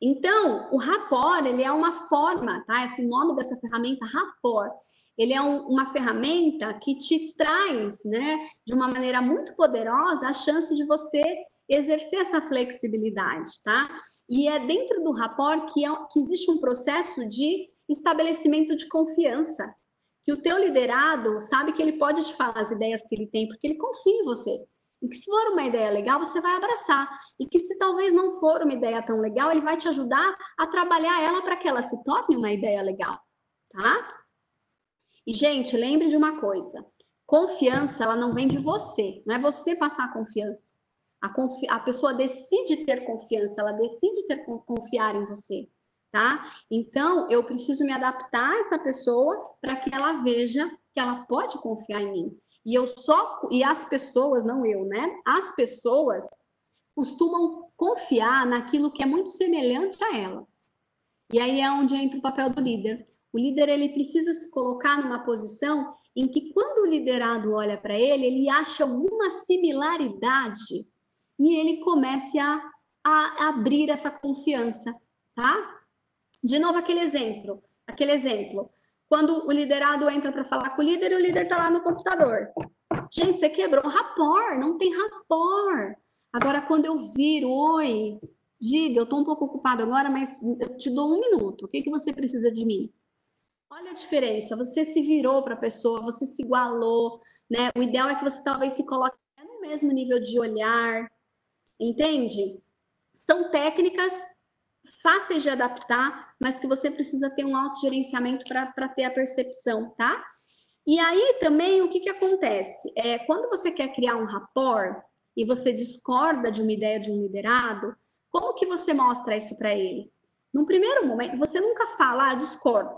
Então, o rapport, ele é uma forma, tá? Esse nome dessa ferramenta, rapport, ele é um, uma ferramenta que te traz, né, de uma maneira muito poderosa, a chance de você exercer essa flexibilidade, tá? E é dentro do rapport que, é, que existe um processo de estabelecimento de confiança, que o teu liderado sabe que ele pode te falar as ideias que ele tem, porque ele confia em você. E que se for uma ideia legal, você vai abraçar. E que se talvez não for uma ideia tão legal, ele vai te ajudar a trabalhar ela para que ela se torne uma ideia legal, tá? E, gente, lembre de uma coisa: confiança, ela não vem de você, não é você passar confiança. A, confi a pessoa decide ter confiança, ela decide ter confiar em você, tá? Então, eu preciso me adaptar a essa pessoa para que ela veja que ela pode confiar em mim. E eu só e as pessoas, não eu, né? As pessoas costumam confiar naquilo que é muito semelhante a elas. E aí é onde entra o papel do líder. O líder ele precisa se colocar numa posição em que quando o liderado olha para ele, ele acha alguma similaridade e ele comece a, a abrir essa confiança, tá? De novo aquele exemplo, aquele exemplo. Quando o liderado entra para falar com o líder, o líder está lá no computador. Gente, você quebrou um rapor, não tem rapor. Agora, quando eu viro, oi, diga, eu estou um pouco ocupado agora, mas eu te dou um minuto. O que, que você precisa de mim? Olha a diferença, você se virou para a pessoa, você se igualou, né? O ideal é que você talvez se coloque no mesmo nível de olhar, entende? São técnicas fáceis de adaptar, mas que você precisa ter um autogerenciamento para ter a percepção, tá? E aí também o que, que acontece? É, quando você quer criar um rapport e você discorda de uma ideia de um liderado, como que você mostra isso para ele? Num primeiro momento, você nunca fala, ah, discordo.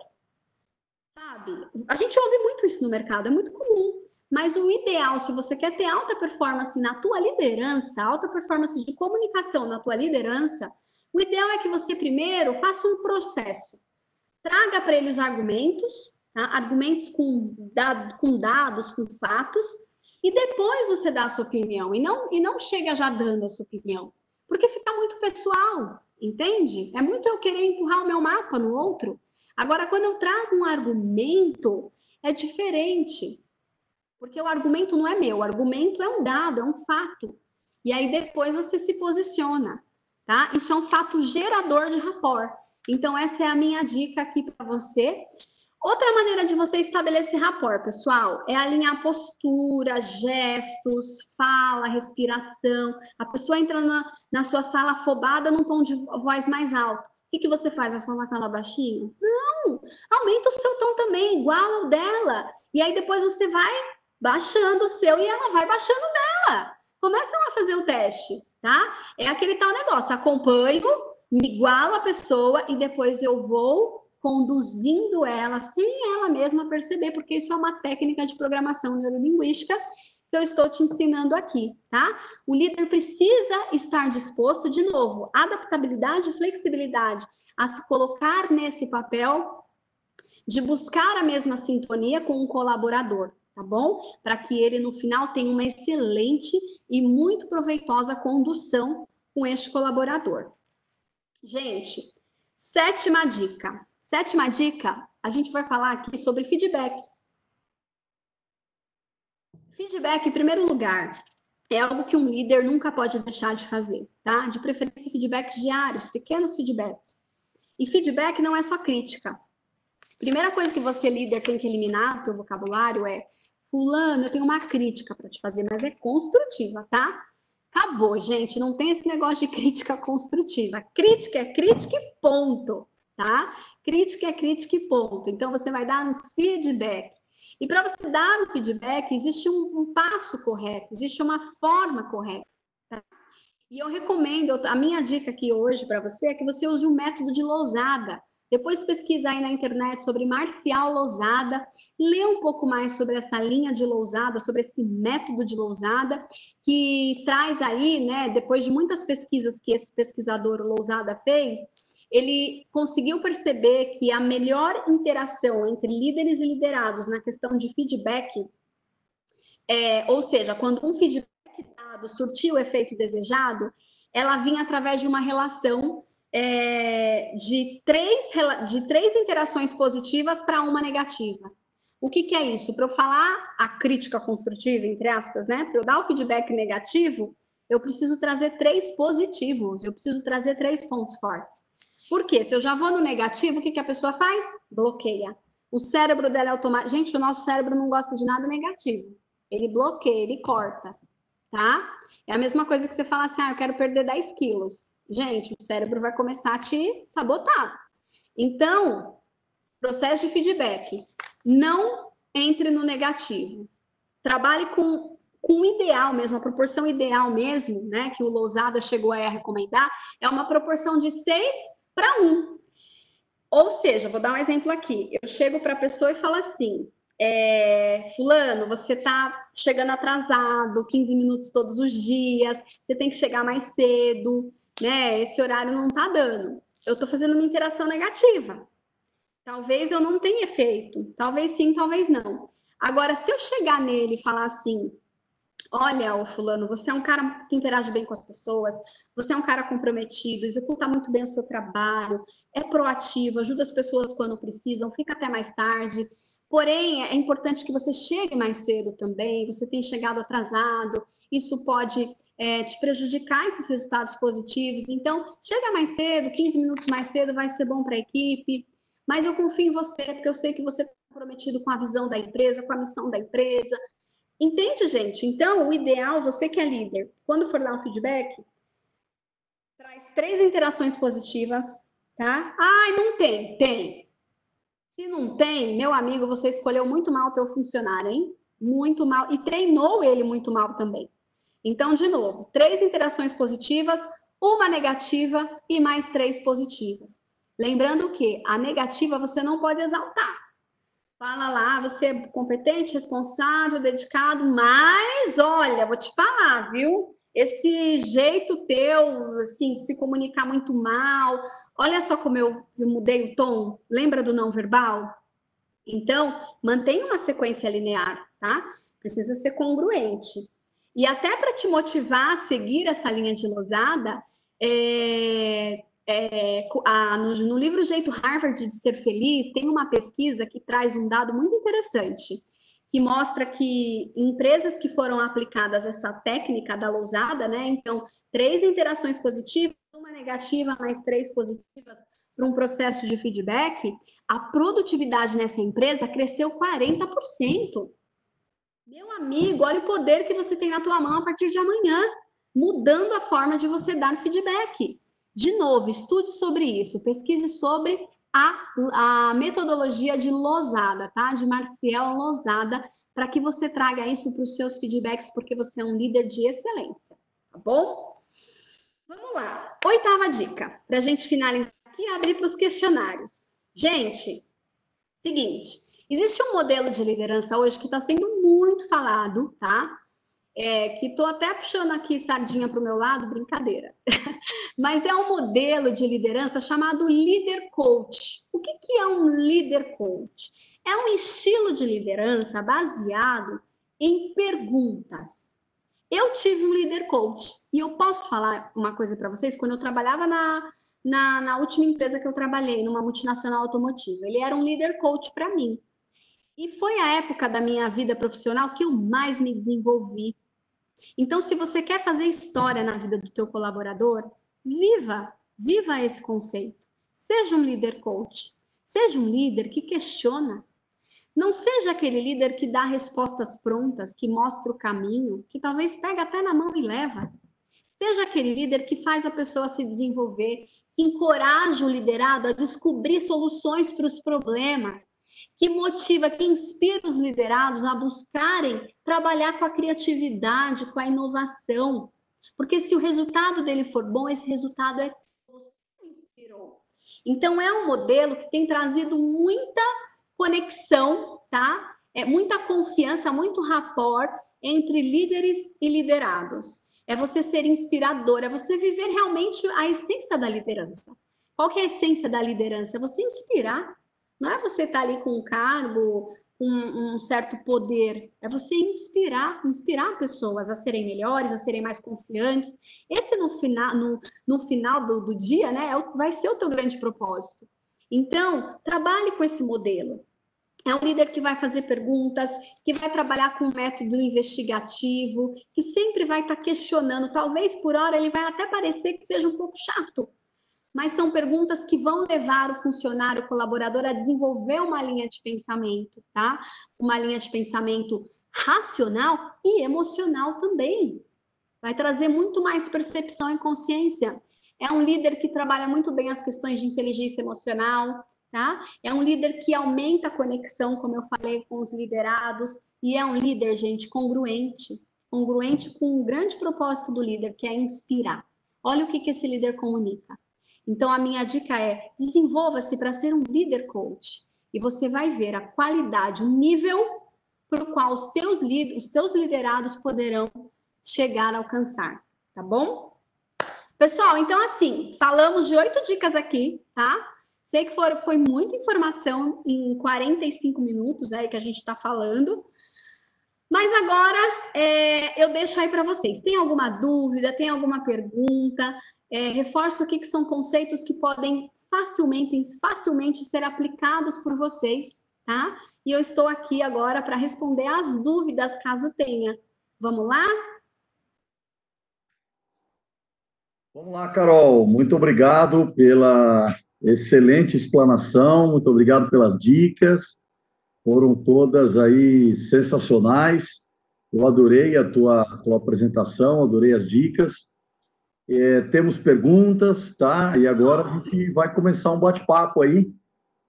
Sabe? A gente ouve muito isso no mercado, é muito comum. Mas o ideal, se você quer ter alta performance na tua liderança, alta performance de comunicação na tua liderança, o ideal é que você primeiro faça um processo. Traga para ele os argumentos, tá? argumentos com, dado, com dados, com fatos, e depois você dá a sua opinião. E não, e não chega já dando a sua opinião. Porque fica muito pessoal, entende? É muito eu querer empurrar o meu mapa no outro. Agora, quando eu trago um argumento, é diferente. Porque o argumento não é meu, o argumento é um dado, é um fato. E aí depois você se posiciona, tá? Isso é um fato gerador de rapport. Então, essa é a minha dica aqui para você. Outra maneira de você estabelecer rapport, pessoal, é alinhar postura, gestos, fala, respiração. A pessoa entra na, na sua sala afobada num tom de voz mais alto. O que, que você faz? Falar com ela baixinho? Não! Aumenta o seu tom também, igual ao dela. E aí depois você vai baixando o seu e ela vai baixando dela. Começam a fazer o teste, tá? É aquele tal negócio, acompanho, me igualo a pessoa e depois eu vou conduzindo ela sem ela mesma perceber, porque isso é uma técnica de programação neurolinguística que eu estou te ensinando aqui, tá? O líder precisa estar disposto, de novo, adaptabilidade e flexibilidade, a se colocar nesse papel de buscar a mesma sintonia com um colaborador, tá bom? Para que ele no final tenha uma excelente e muito proveitosa condução com este colaborador. Gente, sétima dica. Sétima dica, a gente vai falar aqui sobre feedback. Feedback, em primeiro lugar, é algo que um líder nunca pode deixar de fazer, tá? De preferência, feedbacks diários, pequenos feedbacks. E feedback não é só crítica. Primeira coisa que você, líder, tem que eliminar do seu vocabulário é fulano, eu tenho uma crítica para te fazer, mas é construtiva, tá? Acabou, gente, não tem esse negócio de crítica construtiva. Crítica é crítica e ponto tá? Crítica é crítica e ponto. Então, você vai dar um feedback. E para você dar um feedback, existe um, um, passo correto, existe uma forma correta. Tá? E eu recomendo, a minha dica aqui hoje para você é que você use o método de Lousada. Depois pesquisa aí na internet sobre Marcial Lousada, lê um pouco mais sobre essa linha de Lousada, sobre esse método de Lousada, que traz aí, né, depois de muitas pesquisas que esse pesquisador Lousada fez, ele conseguiu perceber que a melhor interação entre líderes e liderados na questão de feedback, é, ou seja, quando um feedback dado surtiu o efeito desejado, ela vinha através de uma relação é, de, três, de três interações positivas para uma negativa. O que, que é isso? Para eu falar a crítica construtiva, entre aspas, né? Para eu dar o feedback negativo, eu preciso trazer três positivos, eu preciso trazer três pontos fortes. Porque se eu já vou no negativo, o que, que a pessoa faz? Bloqueia. O cérebro dela é automático. Gente, o nosso cérebro não gosta de nada negativo. Ele bloqueia, ele corta, tá? É a mesma coisa que você falar assim, ah, eu quero perder 10 quilos. Gente, o cérebro vai começar a te sabotar. Então, processo de feedback. Não entre no negativo. Trabalhe com, com o ideal mesmo, a proporção ideal mesmo, né? Que o Lousada chegou a recomendar, é uma proporção de 6 para um. Ou seja, vou dar um exemplo aqui. Eu chego para a pessoa e falo assim: é, Fulano, você está chegando atrasado, 15 minutos todos os dias, você tem que chegar mais cedo, né? Esse horário não está dando. Eu estou fazendo uma interação negativa. Talvez eu não tenha efeito, talvez sim, talvez não. Agora, se eu chegar nele e falar assim, Olha, o fulano, você é um cara que interage bem com as pessoas, você é um cara comprometido, executa muito bem o seu trabalho, é proativo, ajuda as pessoas quando precisam, fica até mais tarde. Porém, é importante que você chegue mais cedo também, você tem chegado atrasado, isso pode é, te prejudicar esses resultados positivos. Então, chega mais cedo, 15 minutos mais cedo vai ser bom para a equipe, mas eu confio em você, porque eu sei que você está comprometido com a visão da empresa, com a missão da empresa, Entende, gente? Então, o ideal, você que é líder, quando for dar um feedback, traz três interações positivas, tá? Ai, não tem. Tem. Se não tem, meu amigo, você escolheu muito mal o teu funcionário, hein? Muito mal. E treinou ele muito mal também. Então, de novo, três interações positivas, uma negativa e mais três positivas. Lembrando que a negativa você não pode exaltar. Fala lá, você é competente, responsável, dedicado, mas olha, vou te falar, viu? Esse jeito teu, assim, se comunicar muito mal. Olha só como eu, eu mudei o tom. Lembra do não verbal? Então, mantenha uma sequência linear, tá? Precisa ser congruente. E até para te motivar a seguir essa linha de losada, é, é, a, no, no, livro Jeito Harvard de Ser Feliz, tem uma pesquisa que traz um dado muito interessante, que mostra que empresas que foram aplicadas essa técnica da lousada, né? Então, três interações positivas, uma negativa, mais três positivas, para um processo de feedback, a produtividade nessa empresa cresceu 40%. Meu amigo, olha o poder que você tem na tua mão a partir de amanhã, mudando a forma de você dar feedback. De novo, estude sobre isso, pesquise sobre a, a metodologia de Losada, tá? De Marcial Losada, para que você traga isso para os seus feedbacks, porque você é um líder de excelência, tá bom? Vamos lá. Oitava dica, para a gente finalizar aqui e abrir para os questionários. Gente, seguinte, existe um modelo de liderança hoje que está sendo muito falado, tá? É, que estou até puxando aqui sardinha para o meu lado, brincadeira. Mas é um modelo de liderança chamado Leader Coach. O que, que é um Leader Coach? É um estilo de liderança baseado em perguntas. Eu tive um Leader Coach e eu posso falar uma coisa para vocês. Quando eu trabalhava na, na, na última empresa que eu trabalhei, numa multinacional automotiva, ele era um Leader Coach para mim. E foi a época da minha vida profissional que eu mais me desenvolvi, então, se você quer fazer história na vida do teu colaborador, viva, viva esse conceito. Seja um líder coach, seja um líder que questiona. Não seja aquele líder que dá respostas prontas, que mostra o caminho, que talvez pega até na mão e leva. Seja aquele líder que faz a pessoa se desenvolver, que encoraja o liderado a descobrir soluções para os problemas, que motiva, que inspira os liderados a buscarem trabalhar com a criatividade, com a inovação. Porque se o resultado dele for bom, esse resultado é você que inspirou. Então é um modelo que tem trazido muita conexão, tá? É muita confiança, muito rapport entre líderes e liderados. É você ser inspirador, é você viver realmente a essência da liderança. Qual que é a essência da liderança? É você inspirar não é você estar tá ali com um cargo, com um certo poder. É você inspirar, inspirar pessoas a serem melhores, a serem mais confiantes. Esse no final, no, no final do, do dia, né, é vai ser o teu grande propósito. Então, trabalhe com esse modelo. É um líder que vai fazer perguntas, que vai trabalhar com um método investigativo, que sempre vai estar tá questionando. Talvez por hora ele vai até parecer que seja um pouco chato, mas são perguntas que vão levar o funcionário, o colaborador a desenvolver uma linha de pensamento, tá? Uma linha de pensamento racional e emocional também. Vai trazer muito mais percepção e consciência. É um líder que trabalha muito bem as questões de inteligência emocional, tá? É um líder que aumenta a conexão, como eu falei, com os liderados, e é um líder, gente, congruente, congruente com o grande propósito do líder, que é inspirar. Olha o que, que esse líder comunica. Então, a minha dica é: desenvolva-se para ser um líder coach. E você vai ver a qualidade, o nível para o qual os teus, os teus liderados poderão chegar a alcançar. Tá bom? Pessoal, então assim, falamos de oito dicas aqui, tá? Sei que for, foi muita informação em 45 minutos aí que a gente está falando. Mas agora é, eu deixo aí para vocês. Tem alguma dúvida? Tem alguma pergunta? É, reforço aqui que são conceitos que podem facilmente, facilmente ser aplicados por vocês, tá? E eu estou aqui agora para responder as dúvidas, caso tenha. Vamos lá? Vamos lá, Carol. Muito obrigado pela excelente explanação, muito obrigado pelas dicas. Foram todas aí sensacionais. Eu adorei a tua, a tua apresentação, adorei as dicas. É, temos perguntas, tá? E agora a gente vai começar um bate-papo aí.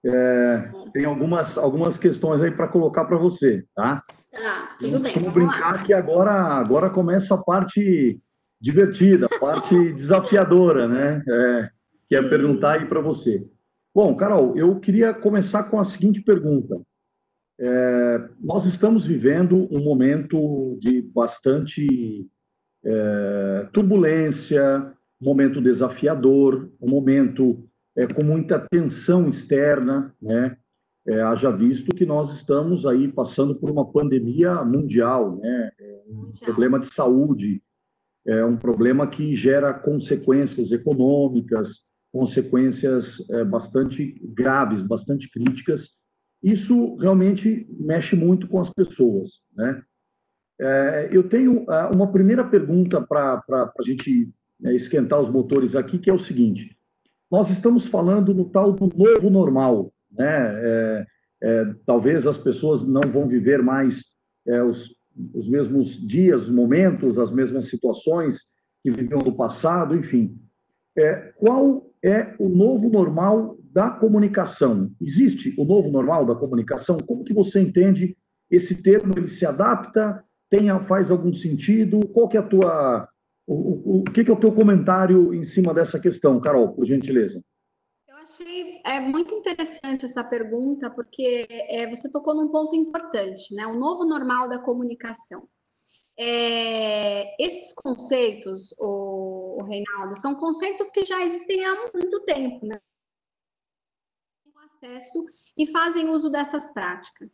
É, tem algumas, algumas questões aí para colocar para você, tá? Tá, tudo bem. Vamos brincar lá. que agora, agora começa a parte divertida, a parte desafiadora, né? É, que é perguntar aí para você. Bom, Carol, eu queria começar com a seguinte pergunta. É, nós estamos vivendo um momento de bastante é, turbulência, momento desafiador, um momento é, com muita tensão externa, né? É, haja visto que nós estamos aí passando por uma pandemia mundial, né? É um problema de saúde, é um problema que gera consequências econômicas, consequências é, bastante graves, bastante críticas. Isso realmente mexe muito com as pessoas, né? É, eu tenho ah, uma primeira pergunta para a gente né, esquentar os motores aqui, que é o seguinte: nós estamos falando no tal do novo normal, né? É, é, talvez as pessoas não vão viver mais é, os, os mesmos dias, momentos, as mesmas situações que viviam no passado, enfim. É, qual é o novo normal da comunicação? Existe o novo normal da comunicação? Como que você entende esse termo? Ele se adapta? Tem, faz algum sentido? Qual que é a tua o, o, o que, que é o teu comentário em cima dessa questão, Carol, por gentileza? Eu achei é, muito interessante essa pergunta, porque é, você tocou num ponto importante, né? O novo normal da comunicação. É, esses conceitos, o, o, Reinaldo, são conceitos que já existem há muito tempo, né? acesso e fazem uso dessas práticas.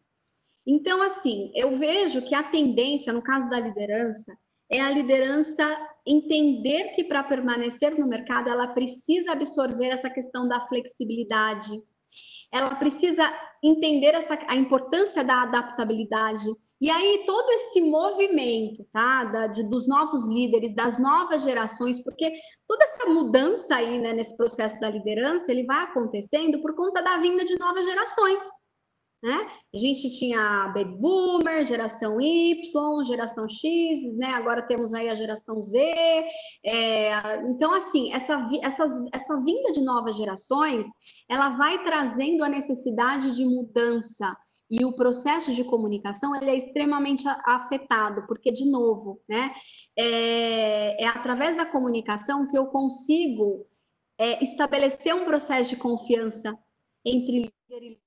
Então, assim, eu vejo que a tendência, no caso da liderança, é a liderança entender que para permanecer no mercado ela precisa absorver essa questão da flexibilidade, ela precisa entender essa, a importância da adaptabilidade. E aí todo esse movimento, tá, da, de, dos novos líderes, das novas gerações, porque toda essa mudança aí, né, nesse processo da liderança, ele vai acontecendo por conta da vinda de novas gerações. Né? A gente tinha Baby Boomer, geração Y, geração X, né? Agora temos aí a geração Z. É, então, assim, essa, essa, essa vinda de novas gerações, ela vai trazendo a necessidade de mudança e o processo de comunicação ele é extremamente afetado, porque, de novo, né, é, é através da comunicação que eu consigo é, estabelecer um processo de confiança entre líder e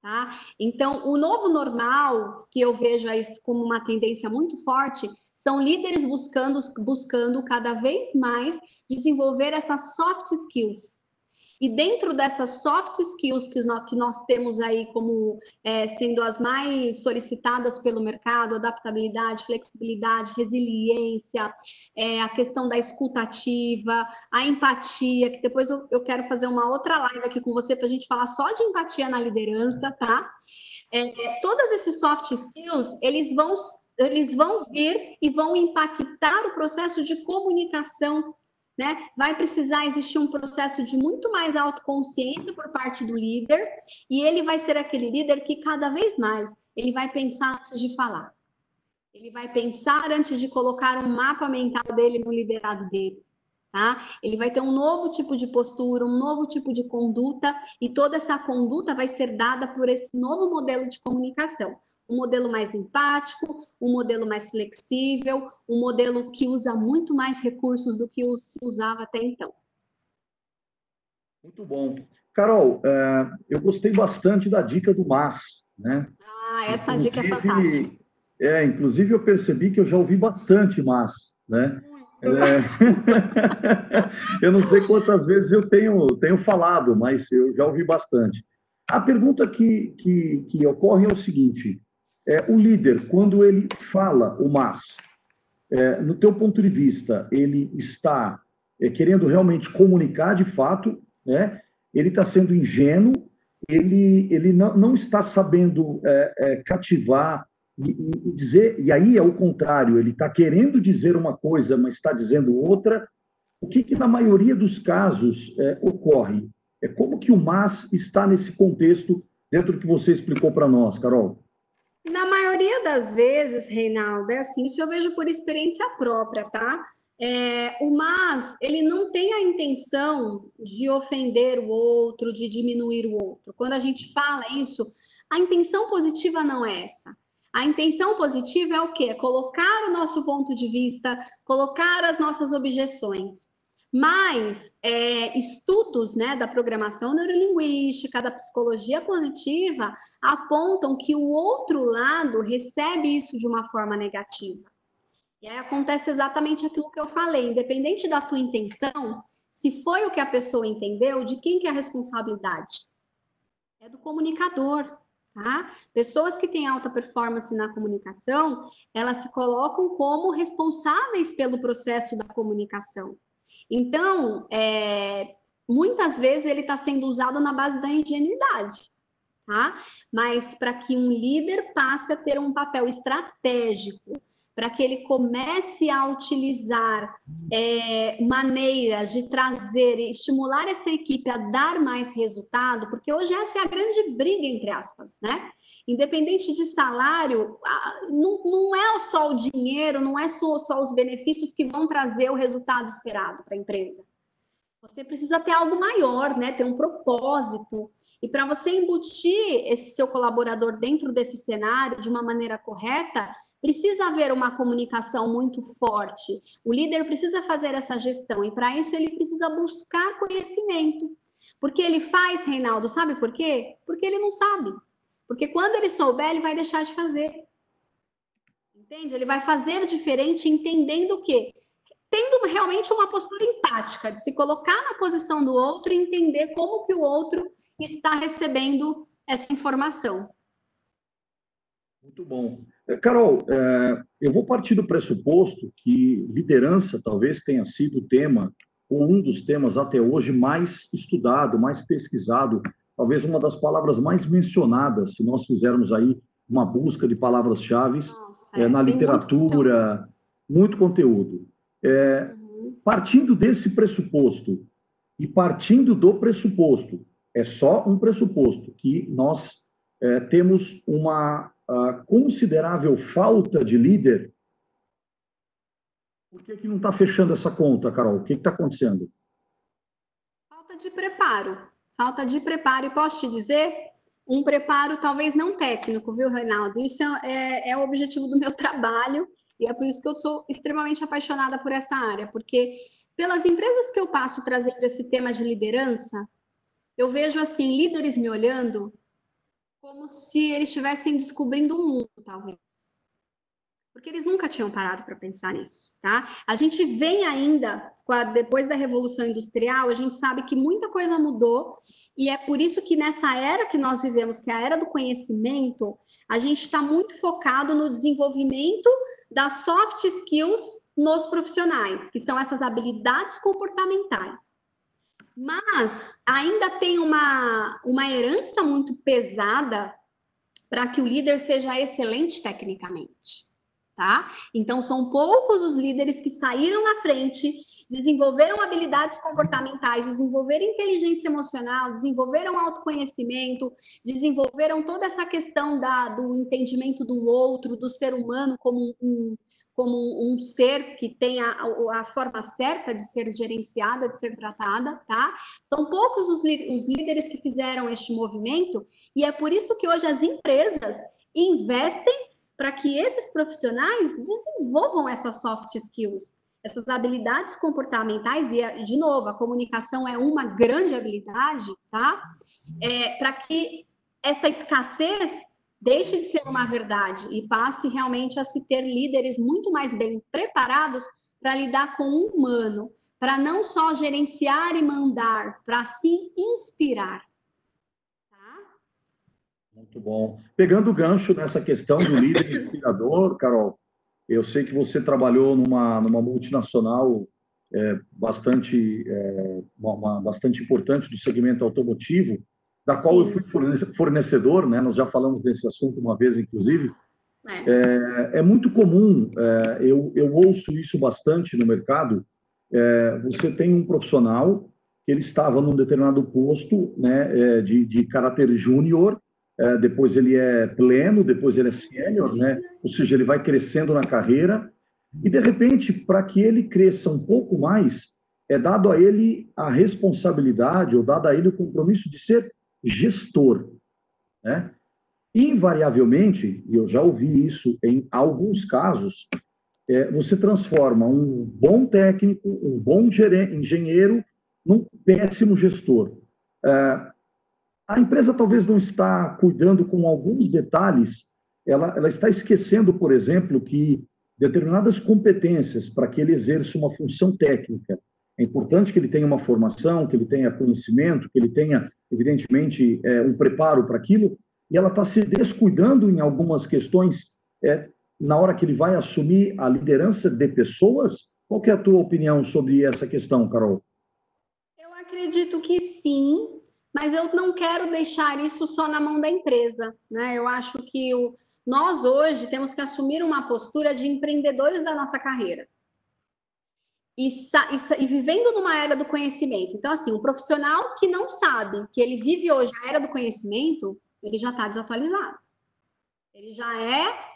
Tá? Então, o novo normal, que eu vejo aí como uma tendência muito forte, são líderes buscando, buscando cada vez mais desenvolver essas soft skills, e dentro dessas soft skills que nós, que nós temos aí como é, sendo as mais solicitadas pelo mercado, adaptabilidade, flexibilidade, resiliência, é, a questão da escutativa, a empatia, que depois eu, eu quero fazer uma outra live aqui com você para a gente falar só de empatia na liderança, tá? É, todos esses soft skills, eles vão eles vão vir e vão impactar o processo de comunicação né? Vai precisar existir um processo de muito mais autoconsciência por parte do líder, e ele vai ser aquele líder que cada vez mais ele vai pensar antes de falar. Ele vai pensar antes de colocar um mapa mental dele no liderado dele. Tá? Ele vai ter um novo tipo de postura, um novo tipo de conduta, e toda essa conduta vai ser dada por esse novo modelo de comunicação um modelo mais empático, um modelo mais flexível, um modelo que usa muito mais recursos do que se usava até então. Muito bom. Carol, é, eu gostei bastante da dica do MAS, né? Ah, essa inclusive, dica é fantástica. É, inclusive eu percebi que eu já ouvi bastante MAS, né? É... eu não sei quantas vezes eu tenho, tenho falado, mas eu já ouvi bastante. A pergunta que, que, que ocorre é o seguinte: é, o líder, quando ele fala o mas, é, no teu ponto de vista, ele está é, querendo realmente comunicar de fato, né? ele está sendo ingênuo, ele, ele não, não está sabendo é, é, cativar e, e, dizer, e aí é o contrário, ele está querendo dizer uma coisa, mas está dizendo outra. O que, que na maioria dos casos é, ocorre? É como que o mas está nesse contexto dentro do que você explicou para nós, Carol? Das vezes, Reinaldo, é assim, isso eu vejo por experiência própria, tá? É, o mas, ele não tem a intenção de ofender o outro, de diminuir o outro. Quando a gente fala isso, a intenção positiva não é essa. A intenção positiva é o quê? É colocar o nosso ponto de vista, colocar as nossas objeções. Mas é, estudos né, da programação neurolinguística, da psicologia positiva, apontam que o outro lado recebe isso de uma forma negativa. E aí acontece exatamente aquilo que eu falei, independente da tua intenção, se foi o que a pessoa entendeu, de quem que é a responsabilidade? É do comunicador, tá? Pessoas que têm alta performance na comunicação, elas se colocam como responsáveis pelo processo da comunicação. Então, é, muitas vezes ele está sendo usado na base da ingenuidade, tá? Mas para que um líder passe a ter um papel estratégico, para que ele comece a utilizar é, maneiras de trazer e estimular essa equipe a dar mais resultado, porque hoje essa é a grande briga, entre aspas, né? Independente de salário, não, não é só o dinheiro, não é só, só os benefícios que vão trazer o resultado esperado para a empresa. Você precisa ter algo maior, né? Ter um propósito. E para você embutir esse seu colaborador dentro desse cenário de uma maneira correta, precisa haver uma comunicação muito forte. O líder precisa fazer essa gestão e para isso ele precisa buscar conhecimento. Porque ele faz, Reinaldo, sabe por quê? Porque ele não sabe. Porque quando ele souber, ele vai deixar de fazer. Entende? Ele vai fazer diferente entendendo o quê? Tendo realmente uma postura empática, de se colocar na posição do outro e entender como que o outro está recebendo essa informação. Muito bom. É, Carol, é, eu vou partir do pressuposto que liderança talvez tenha sido o tema, ou um dos temas até hoje mais estudado, mais pesquisado, talvez uma das palavras mais mencionadas, se nós fizermos aí uma busca de palavras-chave é, na literatura, muito conteúdo. É, partindo desse pressuposto e partindo do pressuposto, é só um pressuposto, que nós é, temos uma considerável falta de líder. Por que, que não está fechando essa conta, Carol? O que está acontecendo? Falta de preparo. Falta de preparo. E posso te dizer, um preparo talvez não técnico, viu, Reinaldo? Isso é, é o objetivo do meu trabalho e é por isso que eu sou extremamente apaixonada por essa área, porque pelas empresas que eu passo trazendo esse tema de liderança, eu vejo assim líderes me olhando como se eles estivessem descobrindo o mundo, talvez. Porque eles nunca tinham parado para pensar nisso, tá? A gente vem ainda, depois da Revolução Industrial, a gente sabe que muita coisa mudou e é por isso que nessa era que nós vivemos, que é a era do conhecimento, a gente está muito focado no desenvolvimento das soft skills nos profissionais, que são essas habilidades comportamentais. Mas ainda tem uma, uma herança muito pesada para que o líder seja excelente tecnicamente tá? Então, são poucos os líderes que saíram na frente, desenvolveram habilidades comportamentais, desenvolveram inteligência emocional, desenvolveram autoconhecimento, desenvolveram toda essa questão da, do entendimento do outro, do ser humano como um, como um ser que tem a, a, forma certa de ser gerenciada, de ser tratada, tá? São poucos os, os líderes que fizeram este movimento, e é por isso que hoje as empresas investem para que esses profissionais desenvolvam essas soft skills, essas habilidades comportamentais, e, de novo, a comunicação é uma grande habilidade, tá? É, para que essa escassez deixe de ser uma verdade e passe realmente a se ter líderes muito mais bem preparados para lidar com o humano, para não só gerenciar e mandar, para sim inspirar. Muito bom. Pegando o gancho nessa questão do líder inspirador, Carol, eu sei que você trabalhou numa, numa multinacional é, bastante, é, uma, uma, bastante importante do segmento automotivo, da qual Sim. eu fui fornecedor, né? Nós já falamos desse assunto uma vez, inclusive. É, é, é muito comum, é, eu, eu ouço isso bastante no mercado. É, você tem um profissional que ele estava num determinado posto, né, de, de caráter júnior, é, depois ele é pleno, depois ele é sênior, né? ou seja, ele vai crescendo na carreira, e de repente, para que ele cresça um pouco mais, é dado a ele a responsabilidade, ou dado a ele o compromisso de ser gestor. Né? Invariavelmente, e eu já ouvi isso em alguns casos, é, você transforma um bom técnico, um bom engenheiro, num péssimo gestor. É, a empresa talvez não está cuidando com alguns detalhes, ela, ela está esquecendo, por exemplo, que determinadas competências para que ele exerça uma função técnica, é importante que ele tenha uma formação, que ele tenha conhecimento, que ele tenha, evidentemente, é, um preparo para aquilo, e ela está se descuidando em algumas questões é, na hora que ele vai assumir a liderança de pessoas. Qual é a tua opinião sobre essa questão, Carol? Eu acredito que sim, mas eu não quero deixar isso só na mão da empresa, né? Eu acho que o, nós hoje temos que assumir uma postura de empreendedores da nossa carreira. E, e, e, vivendo numa era do conhecimento. Então, assim, um profissional que não sabe que ele vive hoje a era do conhecimento, ele já está desatualizado. Ele já é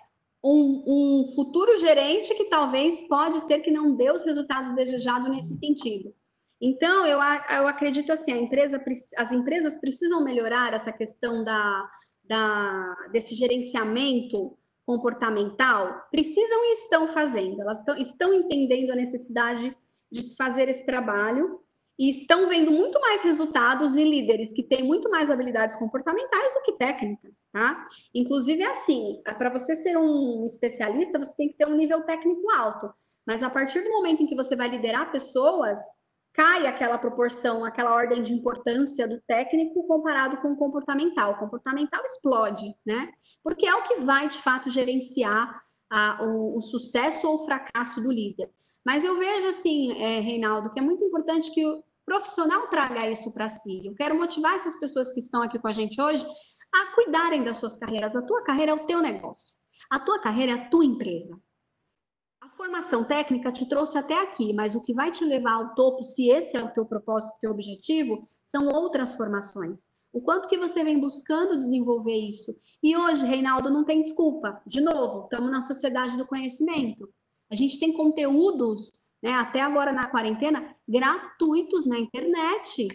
um, um, futuro gerente que talvez pode ser que não dê os resultados desejados nesse sentido. Então, eu, eu acredito assim, empresa, as empresas precisam melhorar essa questão da, da, desse gerenciamento comportamental, precisam e estão fazendo, elas estão, estão entendendo a necessidade de se fazer esse trabalho e estão vendo muito mais resultados em líderes que têm muito mais habilidades comportamentais do que técnicas, tá? Inclusive, é assim, para você ser um especialista, você tem que ter um nível técnico alto, mas a partir do momento em que você vai liderar pessoas, cai aquela proporção, aquela ordem de importância do técnico comparado com o comportamental. O comportamental explode, né? Porque é o que vai, de fato, gerenciar a, o, o, sucesso ou o fracasso do líder. Mas eu vejo, assim, é, Reinaldo, que é muito importante que o profissional traga isso para si. Eu quero motivar essas pessoas que estão aqui com a gente hoje a cuidarem das suas carreiras. A tua carreira é o teu negócio. A tua carreira é a tua empresa formação técnica te trouxe até aqui, mas o que vai te levar ao topo, se esse é o teu propósito, o teu objetivo, são outras formações. O quanto que você vem buscando desenvolver isso. E hoje, Reinaldo, não tem desculpa. De novo, estamos na sociedade do conhecimento. A gente tem conteúdos, né, até agora na quarentena, gratuitos na internet.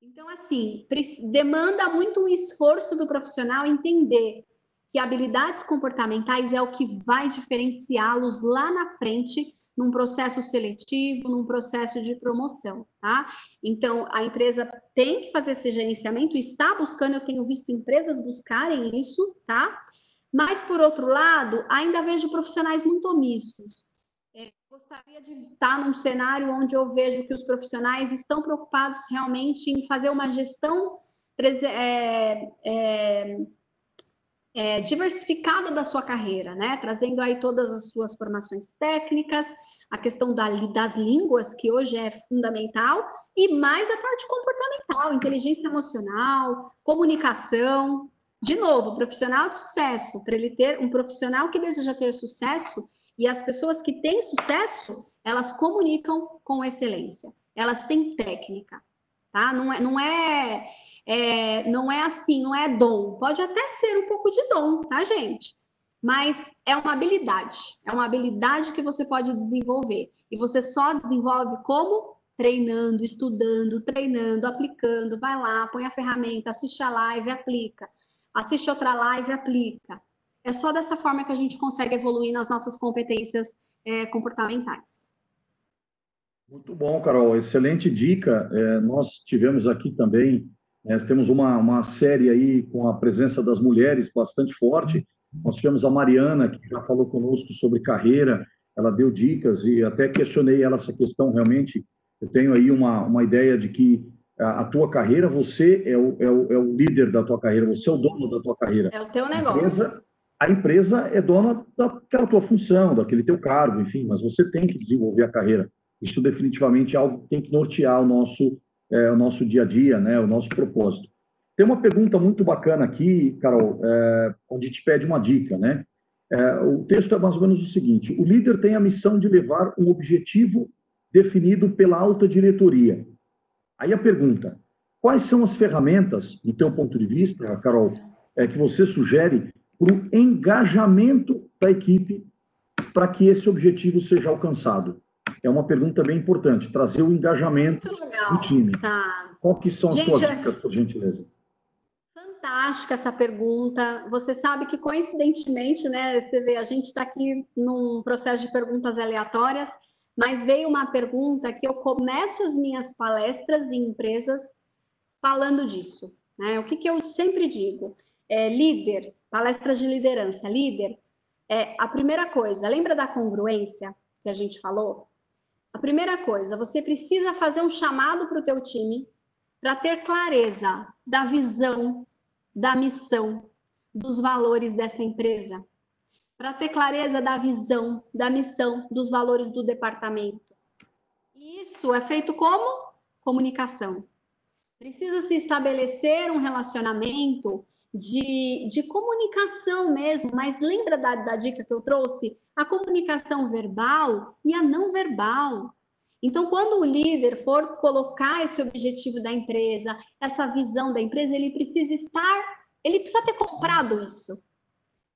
Então, assim, demanda muito um esforço do profissional entender que habilidades comportamentais é o que vai diferenciá-los lá na frente num processo seletivo, num processo de promoção, tá? Então, a empresa tem que fazer esse gerenciamento, está buscando, eu tenho visto empresas buscarem isso, tá? Mas, por outro lado, ainda vejo profissionais muito omissos. É, gostaria de estar num cenário onde eu vejo que os profissionais estão preocupados realmente em fazer uma gestão é, é, é, diversificada da sua carreira, né? Trazendo aí todas as suas formações técnicas, a questão da, das línguas, que hoje é fundamental, e mais a parte comportamental, inteligência emocional, comunicação. De novo, profissional de sucesso, para ele ter um profissional que deseja ter sucesso, e as pessoas que têm sucesso, elas comunicam com excelência, elas têm técnica, tá? Não é, não é é, não é assim, não é dom. Pode até ser um pouco de dom, tá, gente? Mas é uma habilidade, é uma habilidade que você pode desenvolver. E você só desenvolve como? Treinando, estudando, treinando, aplicando. Vai lá, põe a ferramenta, assiste a live, aplica. Assiste outra live, aplica. É só dessa forma que a gente consegue evoluir nas nossas competências é, comportamentais. Muito bom, Carol. Excelente dica. É, nós tivemos aqui também nós temos uma, uma série aí com a presença das mulheres bastante forte. Nós tivemos a Mariana, que já falou conosco sobre carreira, ela deu dicas e até questionei ela essa questão realmente. Eu tenho aí uma, uma ideia de que a, a tua carreira, você é o, é, o, é o líder da tua carreira, você é o dono da tua carreira. É o teu negócio. A empresa, a empresa é dona daquela tua função, daquele teu cargo, enfim, mas você tem que desenvolver a carreira. Isso definitivamente é algo que tem que nortear o nosso é, o nosso dia a dia, né, o nosso propósito. Tem uma pergunta muito bacana aqui, Carol, é, onde te pede uma dica, né? É, o texto é mais ou menos o seguinte: o líder tem a missão de levar um objetivo definido pela alta diretoria. Aí a pergunta: quais são as ferramentas, do teu ponto de vista, Carol, é, que você sugere para o engajamento da equipe para que esse objetivo seja alcançado? É uma pergunta bem importante, trazer o engajamento do time. Tá. Qual que são as Gente, suas dicas, por gentileza? Fantástica essa pergunta. Você sabe que, coincidentemente, né, você vê, a gente está aqui num processo de perguntas aleatórias, mas veio uma pergunta que eu começo as minhas palestras em empresas falando disso. Né? O que, que eu sempre digo? É, líder, palestras de liderança, líder, é a primeira coisa, lembra da congruência que a gente falou? A primeira coisa, você precisa fazer um chamado para o teu time para ter clareza da visão, da missão, dos valores dessa empresa, para ter clareza da visão, da missão, dos valores do departamento. E isso é feito como comunicação. Precisa se estabelecer um relacionamento de, de comunicação mesmo, mas lembra da, da dica que eu trouxe? A comunicação verbal e a não verbal. Então, quando o líder for colocar esse objetivo da empresa, essa visão da empresa, ele precisa estar, ele precisa ter comprado isso.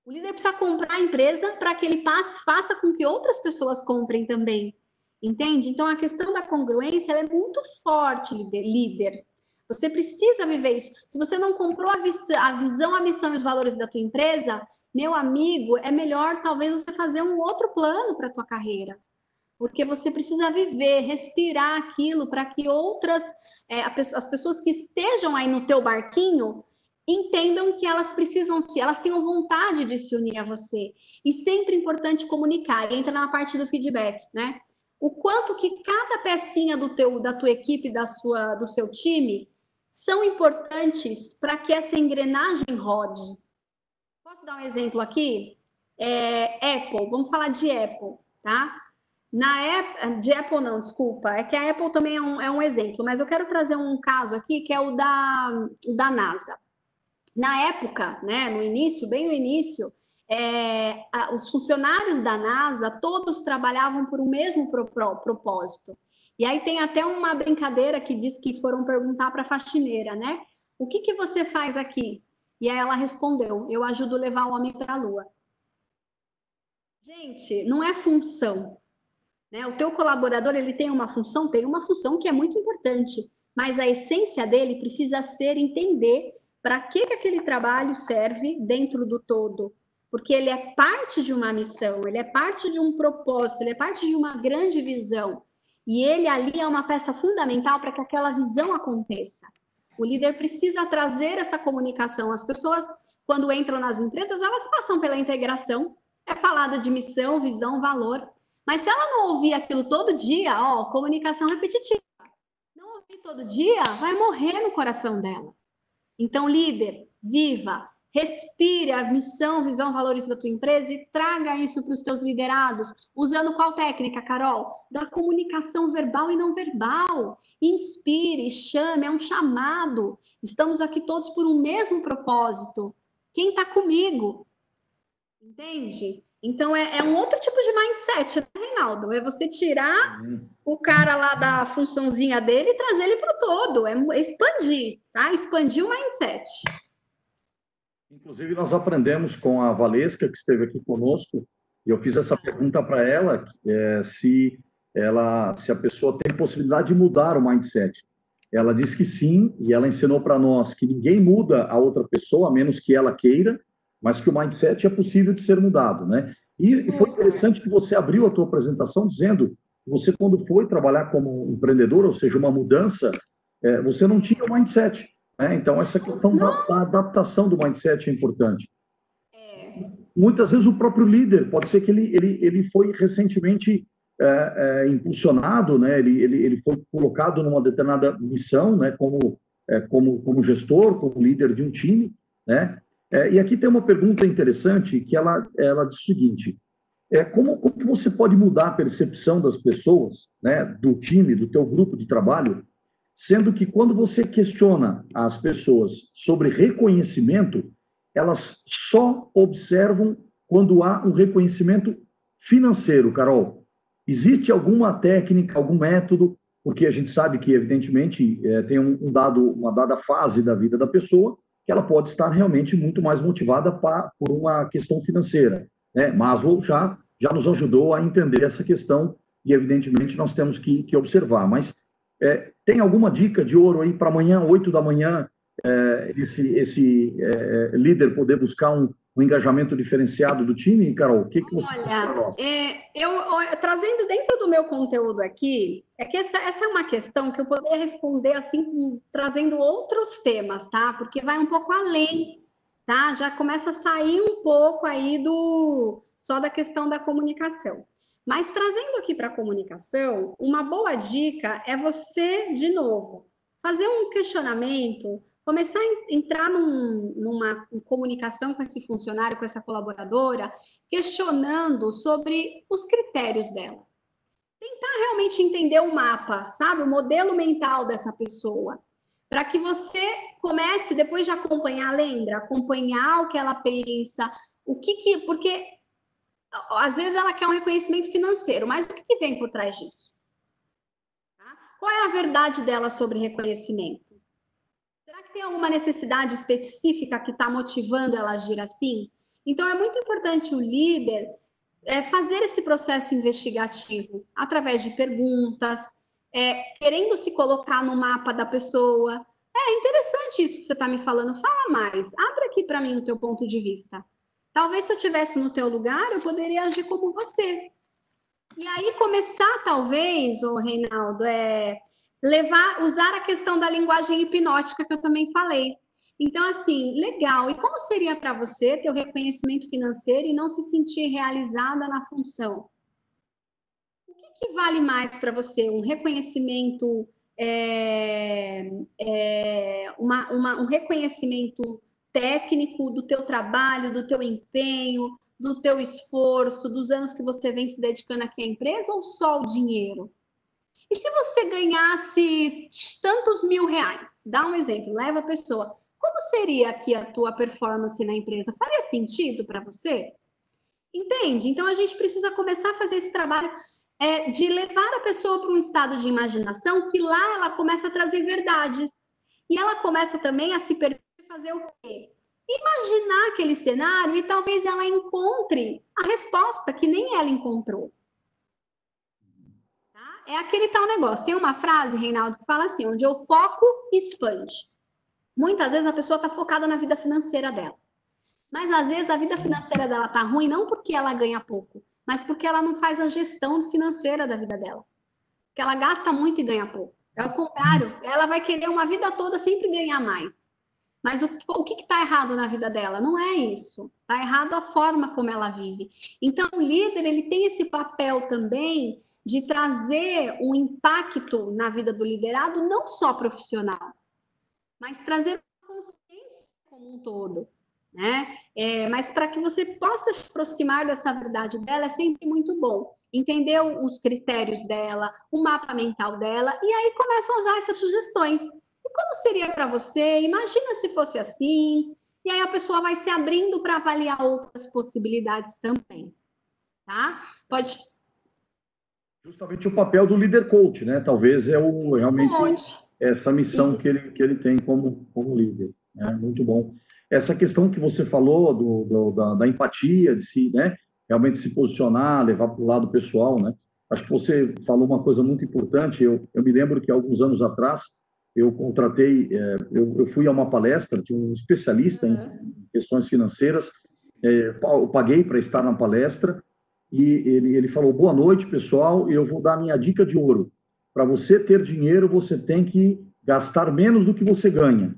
O líder precisa comprar a empresa para que ele passe, faça com que outras pessoas comprem também. Entende? Então, a questão da congruência é muito forte, líder, líder. Você precisa viver isso. Se você não comprou a, vis a visão, a missão e os valores da tua empresa, meu amigo, é melhor talvez você fazer um outro plano para a tua carreira. Porque você precisa viver, respirar aquilo para que outras, é, as pessoas que estejam aí no teu barquinho, entendam que elas precisam se, elas tenham vontade de se unir a você. E sempre importante comunicar. E entra na parte do feedback, né? O quanto que cada pecinha do teu, da tua equipe, da sua, do seu time, são importantes para que essa engrenagem rode. Posso dar um exemplo aqui? É, Apple, vamos falar de Apple, tá? Na Apple, de Apple não, desculpa, é que a Apple também é um, é um exemplo, mas eu quero trazer um caso aqui que é o da, o da NASA. Na época, né, no início, bem no início, é, a, os funcionários da NASA todos trabalhavam por um mesmo pro, pro, propósito. E aí tem até uma brincadeira que diz que foram perguntar para a faxineira, né? O que, que você faz aqui? E aí ela respondeu: Eu ajudo a levar o homem para a lua. Gente, não é função. Né? O teu colaborador ele tem uma função, tem uma função que é muito importante, mas a essência dele precisa ser entender para que, que aquele trabalho serve dentro do todo, porque ele é parte de uma missão, ele é parte de um propósito, ele é parte de uma grande visão. E ele ali é uma peça fundamental para que aquela visão aconteça. O líder precisa trazer essa comunicação. As pessoas, quando entram nas empresas, elas passam pela integração. É falado de missão, visão, valor. Mas se ela não ouvir aquilo todo dia, ó, comunicação repetitiva. Não ouvir todo dia, vai morrer no coração dela. Então, líder, viva, Respire a missão, visão, valores da tua empresa e traga isso para os teus liderados. Usando qual técnica, Carol? Da comunicação verbal e não verbal. Inspire, chame, é um chamado. Estamos aqui todos por um mesmo propósito. Quem está comigo? Entende? Então é, é, um outro tipo de mindset, né, Reinaldo? É você tirar uhum. o cara lá da funçãozinha dele e trazer ele para o todo. É expandir, tá? Expandir o mindset. Inclusive, nós aprendemos com a Valesca, que esteve aqui conosco, e eu fiz essa pergunta para ela, é, se, ela, se a pessoa tem possibilidade de mudar o mindset. Ela disse que sim, e ela ensinou para nós que ninguém muda a outra pessoa, a menos que ela queira, mas que o mindset é possível de ser mudado, né? E, foi interessante que você abriu a tua apresentação dizendo que você, quando foi trabalhar como empreendedor, ou seja, uma mudança, é, você não tinha o mindset. Né? Então, essa questão da, da, adaptação do mindset é importante. É. Muitas vezes o próprio líder, pode ser que ele, ele, ele foi recentemente é, é, impulsionado, né? ele, ele, ele foi colocado numa determinada missão, né? como, é, como, como gestor, como líder de um time. Né? É, e aqui tem uma pergunta interessante que ela, ela diz o seguinte, é, como, como que você pode mudar a percepção das pessoas, né, do time, do teu grupo de trabalho, Sendo que quando você questiona as pessoas sobre reconhecimento, elas só observam quando há um reconhecimento financeiro, Carol. Existe alguma técnica, algum método, porque a gente sabe que, evidentemente, é, tem um, dado, uma dada fase da vida da pessoa que ela pode estar realmente muito mais motivada pra, por uma questão financeira. Né? Maslow já, já nos ajudou a entender essa questão e, evidentemente, nós temos que, que observar. Mas é, tem alguma dica de ouro aí para amanhã, 8 da manhã, é, esse, esse é, líder poder buscar um, um, engajamento diferenciado do time, Carol? O que, que você Olha, é, eu, eu, trazendo dentro do meu conteúdo aqui, é que essa, essa é uma questão que eu poderia responder assim, trazendo outros temas, tá? Porque vai um pouco além tá? Já começa a sair um pouco aí do só da questão da comunicação. Mas trazendo aqui para a comunicação, uma boa dica é você, de novo, fazer um questionamento, começar a entrar num, numa comunicação com esse funcionário, com essa colaboradora, questionando sobre os critérios dela. Tentar realmente entender o mapa, sabe? O modelo mental dessa pessoa. para que você comece, depois de acompanhar, lembra? Acompanhar o que ela pensa, o que que. Porque às vezes ela quer um reconhecimento financeiro, mas o que, vem por trás disso? Tá? Qual é a verdade dela sobre reconhecimento? Será que tem alguma necessidade específica que está motivando ela a agir assim? Então, é muito importante o líder é, fazer esse processo investigativo através de perguntas, é, querendo se colocar no mapa da pessoa. É interessante isso que você está me falando. Fala mais. Abre aqui para mim o teu ponto de vista. Talvez se eu tivesse no teu lugar, eu poderia agir como você. E aí começar, talvez, o Reinaldo, é levar, usar a questão da linguagem hipnótica que eu também falei. Então, assim, legal. E como seria para você ter o reconhecimento financeiro e não se sentir realizada na função? O que, que vale mais para você? Um reconhecimento, é, é, uma, uma, um reconhecimento técnico do teu trabalho, do teu empenho, do teu esforço, dos anos que você vem se dedicando aqui à empresa ou só o dinheiro? E se você ganhasse tantos mil reais? Dá um exemplo, leva a pessoa. Como seria aqui a tua performance na empresa? Faria sentido para você? Entende? Então a gente precisa começar a fazer esse trabalho é, de levar a pessoa para um estado de imaginação que lá ela começa a trazer verdades. E ela começa também a se permitir fazer o quê? Imaginar aquele cenário e talvez ela encontre a resposta que nem ela encontrou. Tá? É aquele tal negócio. Tem uma frase, Reinaldo, que fala assim: onde eu foco, expande. Muitas vezes a pessoa está focada na vida financeira dela. Mas às vezes a vida financeira dela está ruim não porque ela ganha pouco, mas porque ela não faz a gestão financeira da vida dela. Que ela gasta muito e ganha pouco. É o contrário, ela vai querer uma vida toda sempre ganhar mais. Mas o, o que está errado na vida dela? Não é isso. Está errado a forma como ela vive. Então, o líder ele tem esse papel também de trazer um impacto na vida do liderado, não só profissional, mas trazer consciência como um todo. Né? É, mas para que você possa se aproximar dessa verdade dela é sempre muito bom. Entender os critérios dela, o mapa mental dela, e aí começa a usar essas sugestões. Como seria para você? Imagina se fosse assim. E aí a pessoa vai se abrindo para avaliar outras possibilidades também. Tá? Pode. Justamente o papel do líder coach, né? Talvez é o realmente. Coach essa missão que ele, que ele tem como, como líder. Né? Muito bom. Essa questão que você falou do, do da, da, empatia, de se né, realmente se posicionar, levar para o lado pessoal, né? Acho que você falou uma coisa muito importante. Eu, eu me lembro que alguns anos atrás eu contratei, é, eu, fui a uma palestra de um especialista em questões financeiras. É, eu paguei para estar na palestra e ele, ele falou: Boa noite, pessoal. Eu vou dar minha dica de ouro. Para você ter dinheiro, você tem que gastar menos do que você ganha.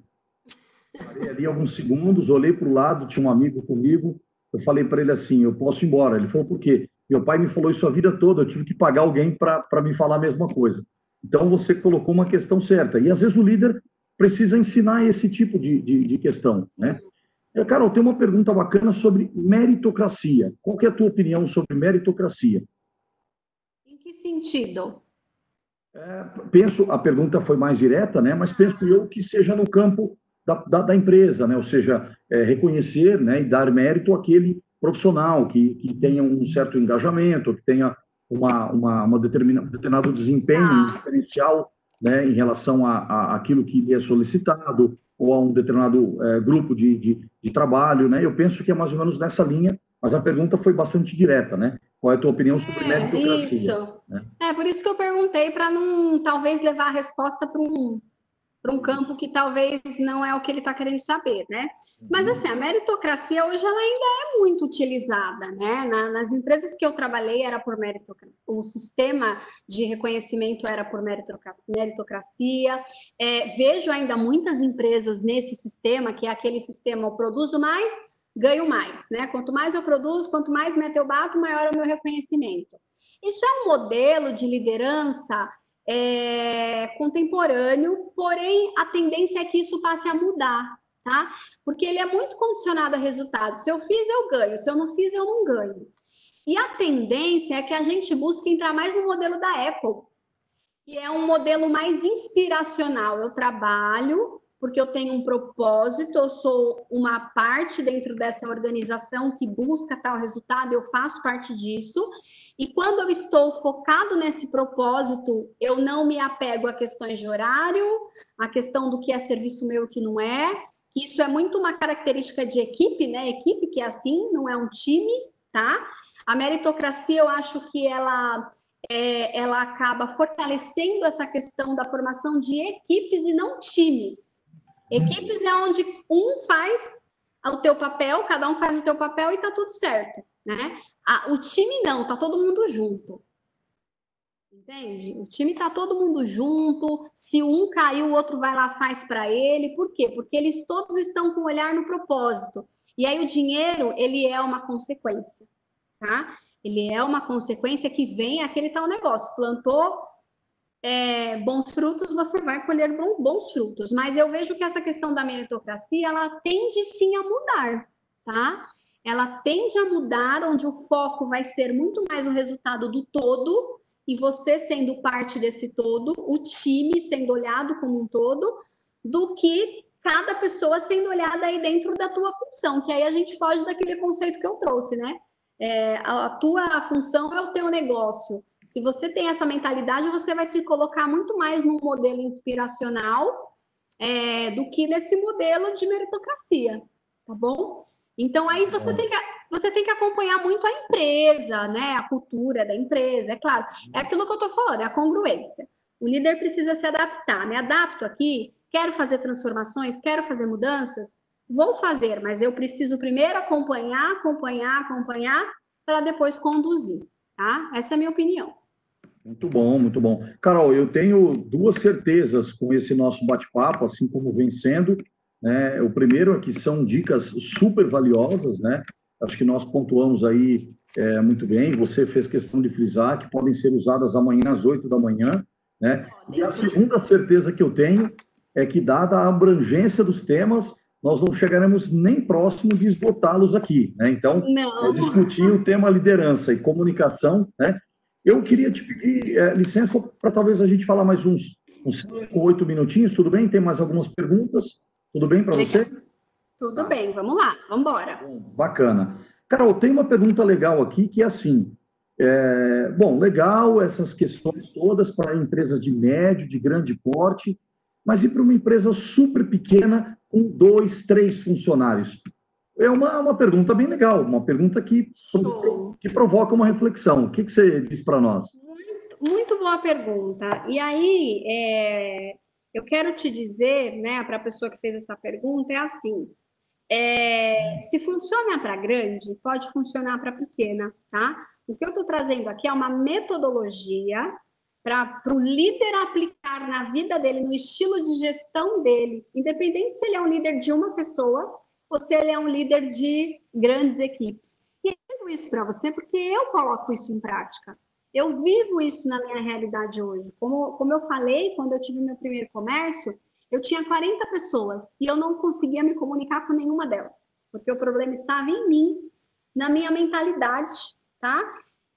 Parei ali alguns segundos, olhei para o lado, tinha um amigo comigo, eu falei para ele assim, eu posso ir embora. Ele falou, por quê? Meu pai me falou isso a vida toda, eu tive que pagar alguém para me falar a mesma coisa. Então, você colocou uma questão certa. E, às vezes, o líder precisa ensinar esse tipo de, de, de questão, né? Carol, tem uma pergunta bacana sobre meritocracia. Qual é a tua opinião sobre meritocracia? Em que sentido? É, penso, a pergunta foi mais direta, né? Mas penso eu que seja no campo da, da, da empresa, né? Ou seja, é, reconhecer, né? E dar mérito àquele profissional que, que tenha um certo engajamento, que tenha uma, uma, uma determina, um determinado desempenho ah. diferencial, né? Em relação a, a aquilo que lhe é solicitado ou a um determinado é, grupo de, de, de trabalho, né? Eu penso que é mais ou menos nessa linha, mas a pergunta foi bastante direta, né? Qual é a tua opinião sobre é, meritocracia? Isso. Né? É, por isso que eu perguntei, para não, talvez, levar a resposta para um, para um campo que talvez não é o que ele está querendo saber, né? Mas, uhum. assim, a meritocracia hoje ela ainda é muito utilizada, né? Na, nas empresas que eu trabalhei era por meritocracia, o sistema de reconhecimento era por meritocracia. É, vejo ainda muitas empresas nesse sistema, que é aquele sistema eu produzo mais, ganho mais, né? Quanto mais eu produzo, quanto mais meta eu bato, maior é o meu reconhecimento. Isso é um modelo de liderança é, contemporâneo, porém a tendência é que isso passe a mudar, tá? Porque ele é muito condicionado a resultados. Se eu fiz, eu ganho. Se eu não fiz, eu não ganho. E a tendência é que a gente busque entrar mais no modelo da Apple, que é um modelo mais inspiracional. Eu trabalho porque eu tenho um propósito, eu sou uma parte dentro dessa organização que busca tal resultado, eu faço parte disso. E quando eu estou focado nesse propósito, eu não me apego a questões de horário, a questão do que é serviço meu e o que não é. Isso é muito uma característica de equipe, né? Equipe que é assim, não é um time, tá? A meritocracia, eu acho que ela é, ela acaba fortalecendo essa questão da formação de equipes e não times. Equipes é onde um faz o teu papel, cada um faz o teu papel e tá tudo certo, né? o time não, tá todo mundo junto. Entende? O time tá todo mundo junto. Se um caiu, o outro vai lá faz para ele. Por quê? Porque eles todos estão com o olhar no propósito. E aí o dinheiro, ele é uma consequência, tá? Ele é uma consequência que vem aquele tal negócio. Plantou, é, bons frutos, você vai colher bons frutos. Mas eu vejo que essa questão da meritocracia, ela tende sim a mudar, tá? Ela tende a mudar, onde o foco vai ser muito mais o resultado do todo, e você sendo parte desse todo, o time sendo olhado como um todo, do que cada pessoa sendo olhada aí dentro da tua função, que aí a gente foge daquele conceito que eu trouxe, né? É, a tua função é o teu negócio. Se você tem essa mentalidade, você vai se colocar muito mais num modelo inspiracional é, do que nesse modelo de meritocracia, tá bom? Então aí você tem que você tem que acompanhar muito a empresa, né? A cultura da empresa, é claro. É aquilo que eu estou falando, é a congruência. O líder precisa se adaptar. Me adapto aqui, quero fazer transformações, quero fazer mudanças, vou fazer, mas eu preciso primeiro acompanhar, acompanhar, acompanhar, para depois conduzir, tá? Essa é a minha opinião. Muito bom, muito bom. Carol, eu tenho duas certezas com esse nosso bate-papo, assim como vem sendo. Né? O primeiro é que são dicas super valiosas, né? Acho que nós pontuamos aí é, muito bem. Você fez questão de frisar que podem ser usadas amanhã às 8 da manhã, né? E a segunda certeza que eu tenho é que, dada a abrangência dos temas, nós não chegaremos nem próximo de esgotá-los aqui, né? Então, é, discutir o tema liderança e comunicação, né? Eu queria te pedir é, licença para talvez a gente falar mais uns, uns cinco, oito minutinhos, tudo bem? Tem mais algumas perguntas? Tudo bem para você? Tudo tá. bem, vamos lá, vamos embora. Bacana. Carol, tem uma pergunta legal aqui que é assim: é, bom, legal essas questões todas para empresas de médio, de grande porte, mas e para uma empresa super pequena com dois, três funcionários? é uma, uma pergunta bem legal, uma pergunta que, que provoca uma reflexão. O que, que você diz para nós? Muito, muito, boa pergunta. E aí, é, eu quero te dizer, né, para a pessoa que fez essa pergunta, é assim: é, se funciona para grande, pode funcionar para pequena, tá? O que eu estou trazendo aqui é uma metodologia para o líder aplicar na vida dele, no estilo de gestão dele, independente se ele é um líder de uma pessoa ou se ele é um líder de grandes equipes. E eu digo isso para você porque eu coloco isso em prática. Eu vivo isso na minha realidade hoje. Como, como eu falei, quando eu tive meu primeiro comércio, eu tinha 40 pessoas e eu não conseguia me comunicar com nenhuma delas, porque o problema estava em mim, na minha mentalidade, tá?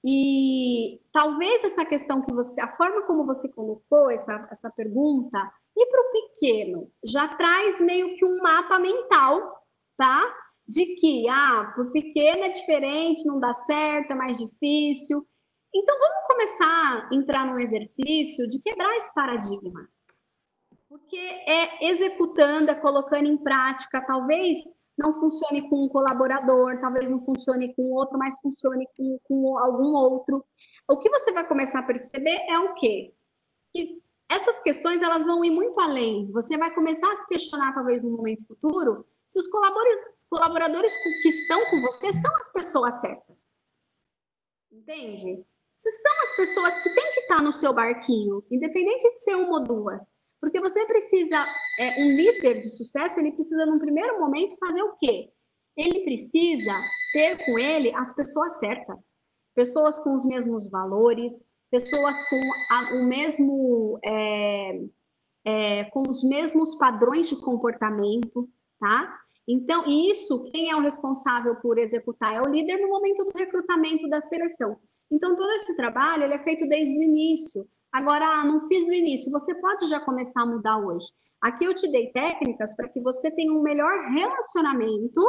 E talvez essa questão que você, a forma como você colocou essa, essa pergunta, e para o pequeno, já traz meio que um mapa mental tá? De que, ah, por pequeno é diferente, não dá certo, é mais difícil. Então, vamos começar a entrar num exercício de quebrar esse paradigma. Porque é executando, é colocando em prática, talvez não funcione com um colaborador, talvez não funcione com outro, mas funcione com, com algum outro. O que você vai começar a perceber é o quê? Que essas questões elas vão ir muito além. Você vai começar a se questionar, talvez, no momento futuro, se os colaboradores que estão com você são as pessoas certas. Entende? São as pessoas que têm que estar no seu barquinho, independente de ser uma ou duas. Porque você precisa, é, um líder de sucesso, ele precisa, num primeiro momento, fazer o quê? Ele precisa ter com ele as pessoas certas. Pessoas com os mesmos valores, pessoas com a, o mesmo. É, é, com os mesmos padrões de comportamento, tá? Então, isso, quem é o responsável por executar? É o líder no momento do recrutamento da seleção. Então, todo esse trabalho ele é feito desde o início. Agora, ah, não fiz no início, você pode já começar a mudar hoje. Aqui eu te dei técnicas para que você tenha um melhor relacionamento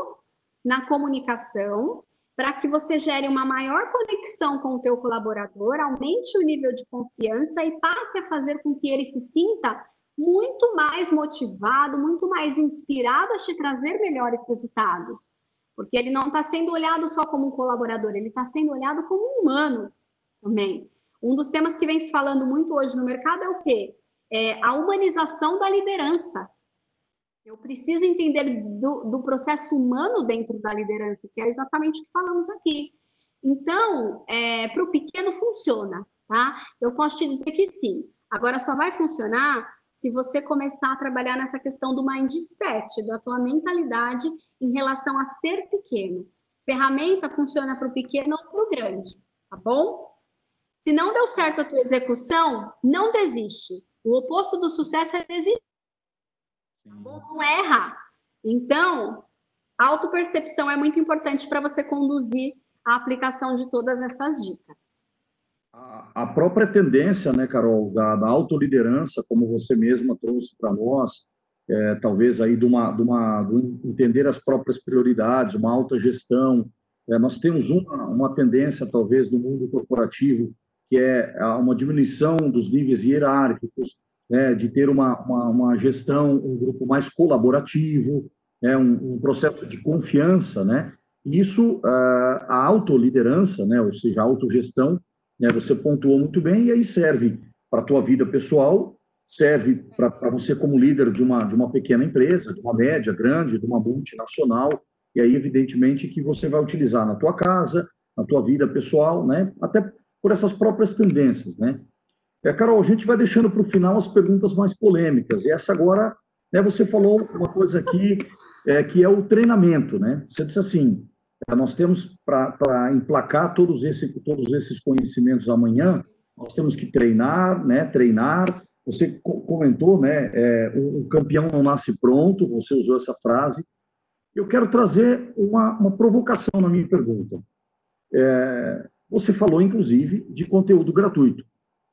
na comunicação, para que você gere uma maior conexão com o teu colaborador, aumente o nível de confiança e passe a fazer com que ele se sinta muito mais motivado, muito mais inspirado a te trazer melhores resultados. Porque ele não está sendo olhado só como um colaborador, ele está sendo olhado como um humano também. Um dos temas que vem se falando muito hoje no mercado é o quê? É a humanização da liderança. Eu preciso entender do, do processo humano dentro da liderança, que é exatamente o que falamos aqui. Então, é, para o pequeno funciona, tá? Eu posso te dizer que sim. Agora só vai funcionar se você começar a trabalhar nessa questão do mindset, da tua mentalidade em relação a ser pequeno. Ferramenta funciona para o pequeno ou para o grande, tá bom? Se não deu certo a tua execução, não desiste. O oposto do sucesso é desistir. Não erra. Então, a autopercepção é muito importante para você conduzir a aplicação de todas essas dicas. A, própria tendência, né, Carol, da, da autoliderança, como você mesma trouxe para nós, é, talvez aí de uma, de uma de entender as próprias prioridades, uma alta gestão. É, nós temos uma, uma tendência, talvez, no mundo corporativo que é uma diminuição dos níveis hierárquicos, né, de ter uma, uma, uma, gestão, um grupo mais colaborativo, né, um, um processo de confiança, né? Isso, uh, a autoliderança, né, ou seja, a autogestão, né, você pontuou muito bem, e aí serve para a tua vida pessoal, serve para você como líder de uma, de uma pequena empresa, de uma média, grande, de uma multinacional, e aí, evidentemente, que você vai utilizar na tua casa, na tua vida pessoal, né, até por essas próprias tendências, né? É, Carol, a gente vai deixando para o final as perguntas mais polêmicas. E essa agora, né, você falou uma coisa aqui, é, que é o treinamento, né? Você disse assim, nós temos para emplacar todos, esse, todos esses conhecimentos amanhã, nós temos que treinar, né? Treinar. Você comentou, né? É, o, o campeão não nasce pronto. Você usou essa frase. Eu quero trazer uma, uma provocação na minha pergunta. É, você falou, inclusive, de conteúdo gratuito.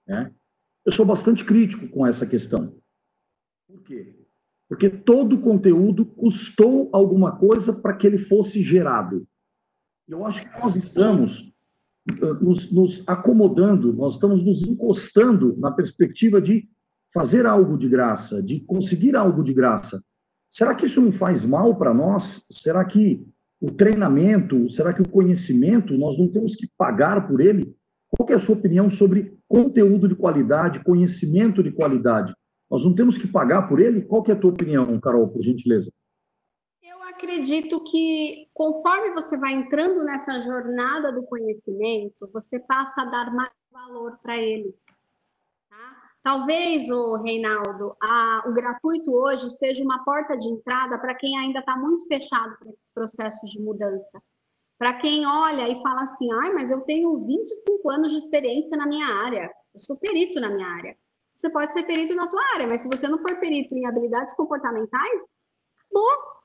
Né? Eu sou bastante crítico com essa questão. Por quê? Porque todo conteúdo custou alguma coisa para que ele fosse gerado. Eu acho que nós estamos eh, nos, nos, acomodando, nós estamos nos encostando na perspectiva de fazer algo de graça, de conseguir algo de graça. Será que isso não faz mal para nós? Será que o treinamento, será que o conhecimento, nós não temos que pagar por ele? Qual é a sua opinião sobre conteúdo de qualidade, conhecimento de qualidade? Nós não temos que pagar por ele? Qual é a tua opinião, Carol, por gentileza? Acredito que conforme você vai entrando nessa jornada do conhecimento, você passa a dar mais valor para ele. Talvez, o Reinaldo, a, o gratuito hoje seja uma porta de entrada para quem ainda está muito fechado para esses processos de mudança. Para quem olha e fala assim, ai, mas eu tenho 25 anos de experiência na minha área, eu sou perito na minha área. Você pode ser perito na tua área, mas se você não for perito em habilidades comportamentais, acabou.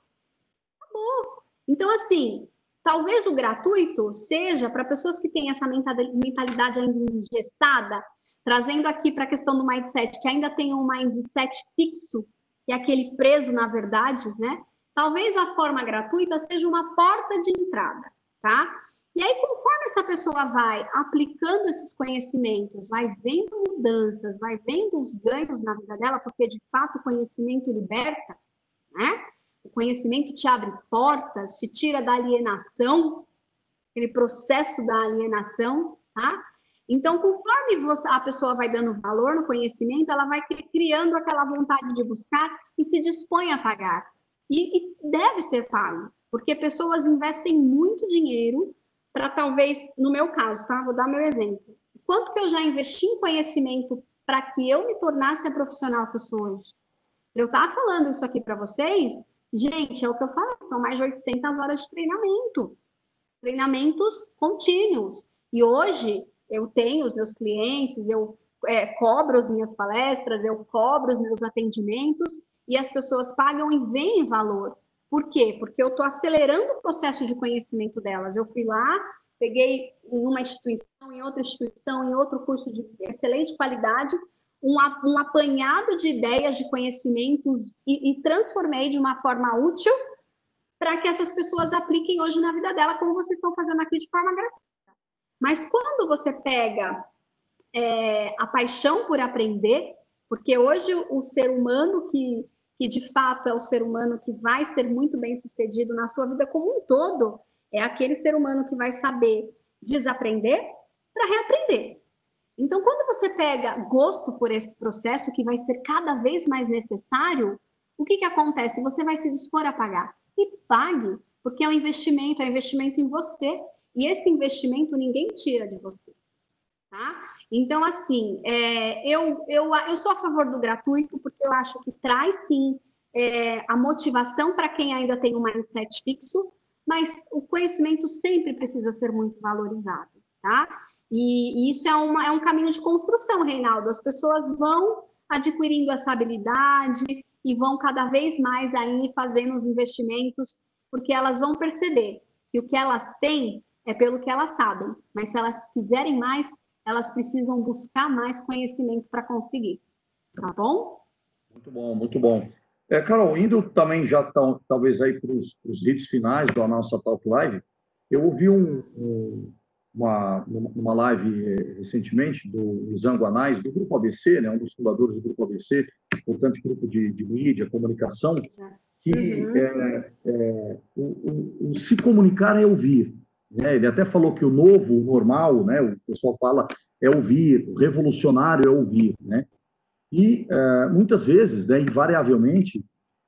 Então, assim, talvez o gratuito seja para pessoas que têm essa mentalidade ainda engessada, trazendo aqui para a questão do mindset, que ainda tem um mindset fixo, e é aquele preso na verdade, né? Talvez a forma gratuita seja uma porta de entrada, tá? E aí, conforme essa pessoa vai aplicando esses conhecimentos, vai vendo mudanças, vai vendo os ganhos na vida dela, porque de fato o conhecimento liberta, né? O conhecimento te abre portas, te tira da alienação, aquele processo da alienação, tá? Então, conforme você, a pessoa vai dando valor no conhecimento, ela vai criando aquela vontade de buscar e se dispõe a pagar. E, e deve ser pago, porque pessoas investem muito dinheiro para talvez, no meu caso, tá? Vou dar meu exemplo. Quanto que eu já investi em conhecimento para que eu me tornasse a profissional que eu sou hoje? Eu estava falando isso aqui para vocês, gente, é o que eu falo, são mais de 800 horas de treinamento. Treinamentos contínuos. E hoje, eu tenho os meus clientes, eu é, cobro as minhas palestras, eu cobro os meus atendimentos e as pessoas pagam e veem valor. Por quê? Porque eu estou acelerando o processo de conhecimento delas. Eu fui lá, peguei em uma instituição, em outra instituição, em outro curso de excelente qualidade, um, um apanhado de ideias, de conhecimentos e, e transformei de uma forma útil para que essas pessoas apliquem hoje na vida dela, como vocês estão fazendo aqui de forma gratuita. Mas quando você pega é, a paixão por aprender, porque hoje o ser humano que, que de fato é o ser humano que vai ser muito bem sucedido na sua vida como um todo, é aquele ser humano que vai saber desaprender para reaprender. Então, quando você pega gosto por esse processo, que vai ser cada vez mais necessário, o que, que acontece? Você vai se dispor a pagar. E pague, porque é um investimento, é um investimento em você. E esse investimento ninguém tira de você. Tá? Então, assim, é, eu, eu, eu sou a favor do gratuito, porque eu acho que traz sim é, a motivação para quem ainda tem um mindset fixo, mas o conhecimento sempre precisa ser muito valorizado, tá? E, isso é, uma, é um caminho de construção, Reinaldo. As pessoas vão adquirindo essa habilidade e vão cada vez mais aí fazendo os investimentos, porque elas vão perceber que o que elas têm é pelo que elas sabem, mas se elas quiserem mais, elas precisam buscar mais conhecimento para conseguir. Tá bom? Muito bom, muito bom. É, Carol, indo também já tão, talvez aí para os vídeos finais da nossa Talk Live, eu ouvi um, um, uma, uma live recentemente do Izango Anais, do Grupo ABC, né, um dos fundadores do Grupo ABC, importante grupo de, de mídia, comunicação, que uhum. é, é, o, o, o, se comunicar é ouvir. Né? Ele até falou que o novo, o normal, né, o pessoal fala, é ouvir, o revolucionário é ouvir. Né? E uh, muitas vezes, né, invariavelmente,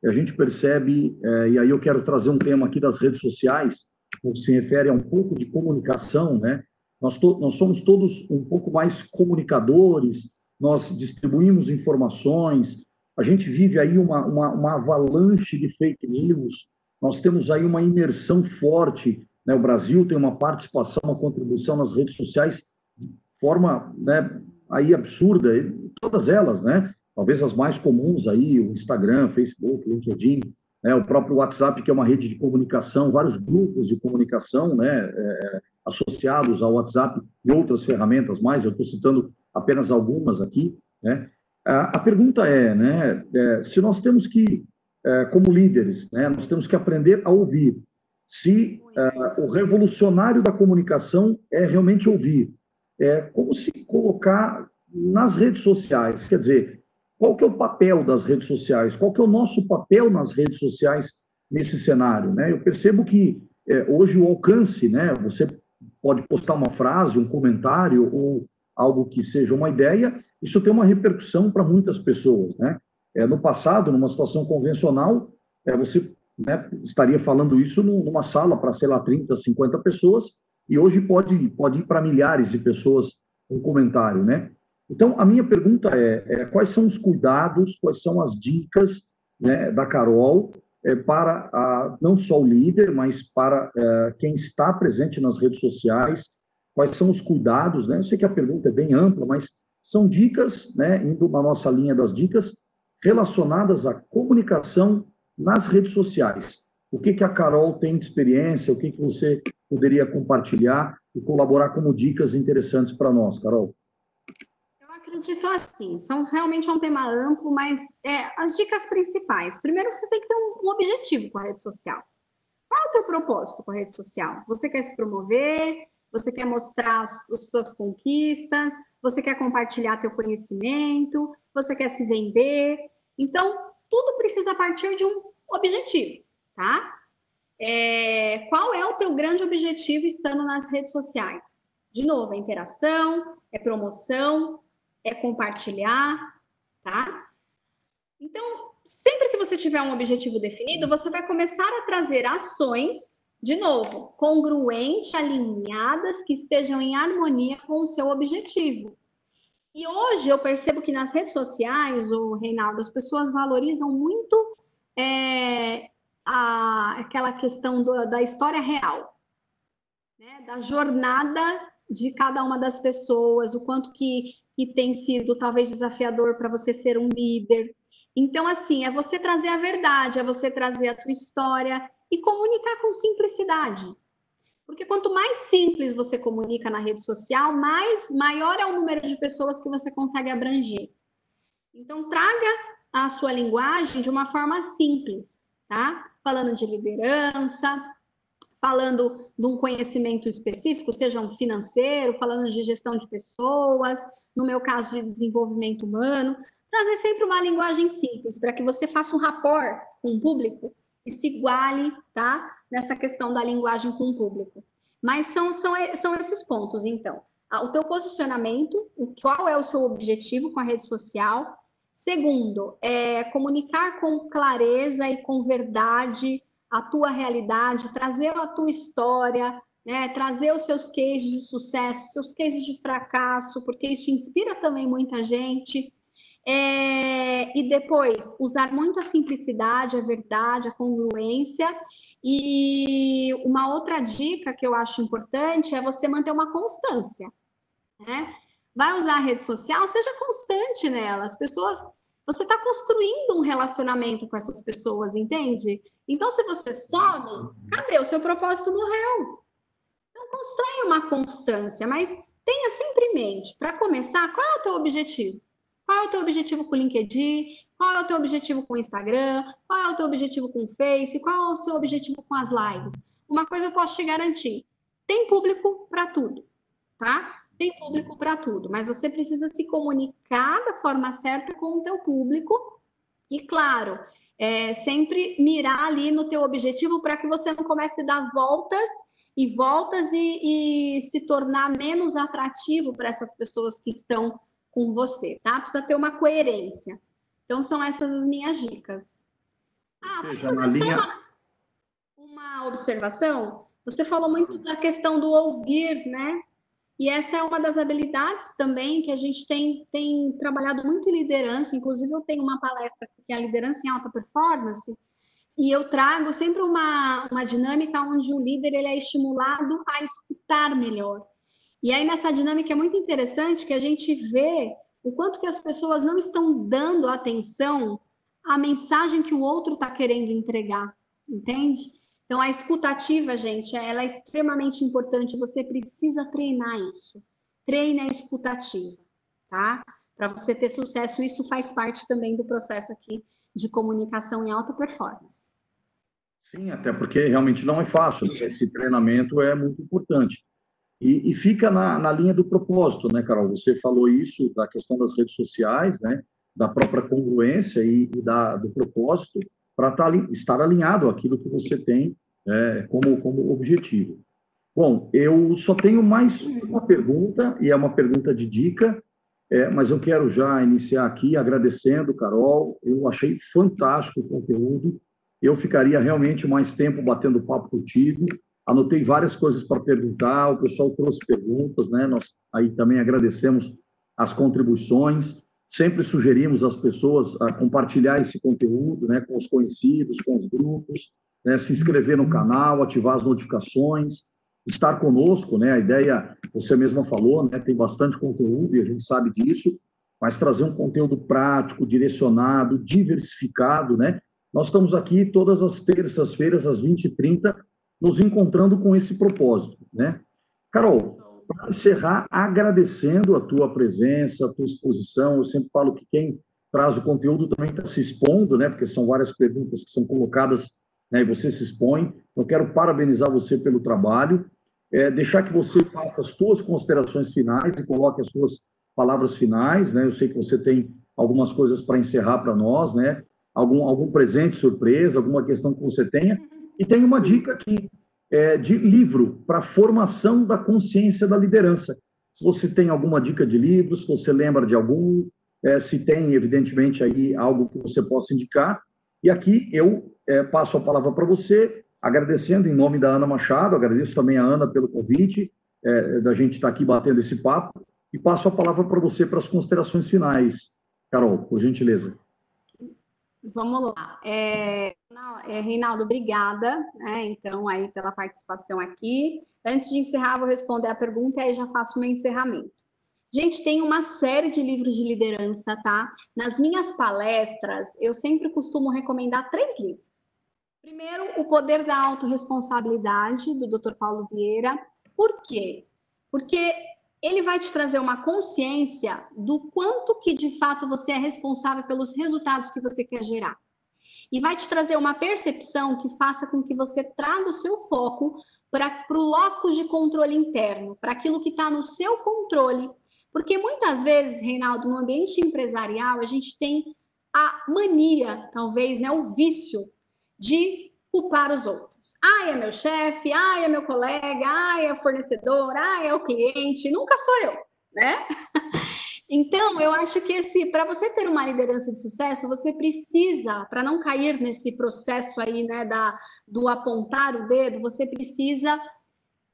a gente percebe, e aí eu quero trazer um tema aqui das redes sociais, se refere a um pouco de comunicação, né? Nós, nós somos todos um pouco mais comunicadores, nós distribuímos informações, a gente vive aí uma, uma, uma avalanche de fake news, nós temos aí uma imersão forte, né? O Brasil tem uma participação, uma contribuição nas redes sociais de forma né, aí absurda, todas elas, né? Talvez as mais comuns aí, o Instagram, Facebook, LinkedIn, né? o próprio WhatsApp, que é uma rede de comunicação, vários grupos de comunicação, né? É, associados ao WhatsApp e outras ferramentas mais, eu estou citando apenas algumas aqui, né? A, a pergunta é, né? É, se nós temos que, é, como líderes, né? Nós temos que aprender a ouvir. Se é, o revolucionário da comunicação é realmente ouvir, é como se colocar nas redes sociais, quer dizer, qual que é o papel das redes sociais? Qual que é o nosso papel nas redes sociais nesse cenário? Né? Eu percebo que é, hoje o alcance, né? Você pode postar uma frase, um comentário ou algo que seja uma ideia, isso tem uma repercussão para muitas pessoas, né? É, no passado, numa situação convencional, é, você né, estaria falando isso numa sala para, sei lá, 30, 50 pessoas, e hoje pode, pode ir para milhares de pessoas um comentário, né? Então, a minha pergunta é, é quais são os cuidados, quais são as dicas né, da Carol é, para a, não só o líder, mas para é, quem está presente nas redes sociais, quais são os cuidados, né? Eu sei que a pergunta é bem ampla, mas são dicas, né, indo na nossa linha das dicas, relacionadas à comunicação nas redes sociais. O que, que a Carol tem de experiência, o que, que você poderia compartilhar e colaborar como dicas interessantes para nós, Carol? Acredito assim, são realmente um tema amplo, mas é, as dicas principais. Primeiro, você tem que ter um, um objetivo com a rede social. Qual é o teu propósito com a rede social? Você quer se promover? Você quer mostrar as, as suas conquistas? Você quer compartilhar teu conhecimento? Você quer se vender? Então, tudo precisa partir de um objetivo, tá? É, qual é o teu grande objetivo estando nas redes sociais? De novo, é interação, é promoção, é compartilhar, tá? Então, sempre que você tiver um objetivo definido, você vai começar a trazer ações, de novo, congruentes, alinhadas, que estejam em harmonia com o seu objetivo. E hoje eu percebo que nas redes sociais, o Reinaldo, as pessoas valorizam muito é, a, aquela questão do, da história real, né? da jornada de cada uma das pessoas, o quanto que, que tem sido talvez desafiador para você ser um líder. Então, assim, é você trazer a verdade, é você trazer a tua história e comunicar com simplicidade. Porque quanto mais simples você comunica na rede social, mais maior é o número de pessoas que você consegue abranger. Então, traga a sua linguagem de uma forma simples, tá? Falando de liderança, falando de um conhecimento específico, seja um financeiro, falando de gestão de pessoas, no meu caso de desenvolvimento humano, trazer sempre uma linguagem simples para que você faça um rapport com o público e se iguale, tá? Nessa questão da linguagem com o público. Mas são, são, são esses pontos, então. O teu posicionamento, qual é o seu objetivo com a rede social. Segundo, é comunicar com clareza e com verdade a tua realidade, trazer a tua história, né, trazer os seus cases de sucesso, seus cases de fracasso, porque isso inspira também muita gente. É, e depois, usar muito a simplicidade, a verdade, a congruência. E uma outra dica que eu acho importante é você manter uma constância. Né? Vai usar a rede social, seja constante nela. As pessoas você está construindo um relacionamento com essas pessoas, entende? Então, se você some, cadê? O seu propósito morreu. Então, constrói uma constância, mas tenha sempre em mente, para começar, qual é o teu objetivo? Qual é o teu objetivo com o LinkedIn? Qual é o teu objetivo com o Instagram? Qual é o teu objetivo com o Face? Qual é o seu objetivo com as lives? Uma coisa eu posso te garantir: tem público para tudo, tá? Tem público para tudo, mas você precisa se comunicar da forma certa com o teu público e, claro, é, sempre mirar ali no teu objetivo para que você não comece a dar voltas e voltas e, e se tornar menos atrativo para essas pessoas que estão com você, tá? Precisa ter uma coerência. Então, são essas as minhas dicas. Ah, fazer linha... só uma, uma observação? Você falou muito da questão do ouvir, né? E essa é uma das habilidades também que a gente tem, tem trabalhado muito em liderança. Inclusive, eu tenho uma palestra que é a liderança em alta performance, e eu trago sempre uma, uma dinâmica onde o líder ele é estimulado a escutar melhor. E aí, nessa dinâmica é muito interessante que a gente vê o quanto que as pessoas não estão dando atenção à mensagem que o outro está querendo entregar, entende? Então, a escutativa, gente, ela é extremamente importante. Você precisa treinar isso. Treine a escutativa, tá? Para você ter sucesso, isso faz parte também do processo aqui de comunicação em alta performance. Sim, até porque realmente não é fácil. Esse treinamento é muito importante. E, e fica na, na, linha do propósito, né, Carol? Você falou isso da questão das redes sociais, né? Da própria congruência e, e da, do propósito para tá estar alinhado àquilo que você tem é, como, como objetivo. Bom, eu só tenho mais uma pergunta, e é uma pergunta de dica, é, mas eu quero já iniciar aqui agradecendo, Carol. Eu achei fantástico o conteúdo. Eu ficaria realmente mais tempo batendo papo contigo. Anotei várias coisas para perguntar, o pessoal trouxe perguntas, né? Nós aí também agradecemos as contribuições. Sempre sugerimos às pessoas a compartilhar esse conteúdo né, com os conhecidos, com os grupos, né, se inscrever no canal, ativar as notificações, estar conosco. Né, a ideia, você mesma falou, né, tem bastante conteúdo e a gente sabe disso, mas trazer um conteúdo prático, direcionado, diversificado. Né? Nós estamos aqui todas as terças-feiras, às 20h30, nos encontrando com esse propósito. Né? Carol, para encerrar, agradecendo a tua presença, a tua exposição. Eu sempre falo que quem traz o conteúdo também está se expondo, né? Porque são várias perguntas que são colocadas né, e você se expõe. Eu quero parabenizar você pelo trabalho, é, deixar que você faça as suas considerações finais e coloque as suas palavras finais. Né? Eu sei que você tem algumas coisas para encerrar para nós, né? Algum, algum presente surpresa, alguma questão que você tenha. E tem uma dica aqui é, de livro para formação da consciência da liderança. Se você tem alguma dica de livro, se você lembra de algum, é, se tem, evidentemente, aí algo que você possa indicar. E aqui eu é, passo a palavra para você, agradecendo em nome da Ana Machado, agradeço também a Ana pelo convite, é, da gente estar tá aqui batendo esse papo, e passo a palavra para você para as considerações finais. Carol, por gentileza. Vamos lá. É, é, Reinaldo, obrigada, né, então, aí pela participação aqui. Antes de encerrar, vou responder a pergunta e aí já faço o meu encerramento. Gente, tem uma série de livros de liderança, tá? Nas minhas palestras, eu sempre costumo recomendar três livros. Primeiro, o poder da autorresponsabilidade do Dr. Paulo Vieira. Por quê? Porque ele vai te trazer uma consciência do quanto que de fato você é responsável pelos resultados que você quer gerar. E vai te trazer uma percepção que faça com que você traga o seu foco para o locus de controle interno, para aquilo que está no seu controle. Porque muitas vezes, Reinaldo, no ambiente empresarial, a gente tem a mania, talvez, né, o vício de culpar os outros. Ah, é meu chefe, ah, é meu colega, ah, é o fornecedor, ah, é o cliente, nunca sou eu, né? Então, eu acho que esse, para você ter uma liderança de sucesso, você precisa, para não cair nesse processo aí, né, da, do apontar o dedo, você precisa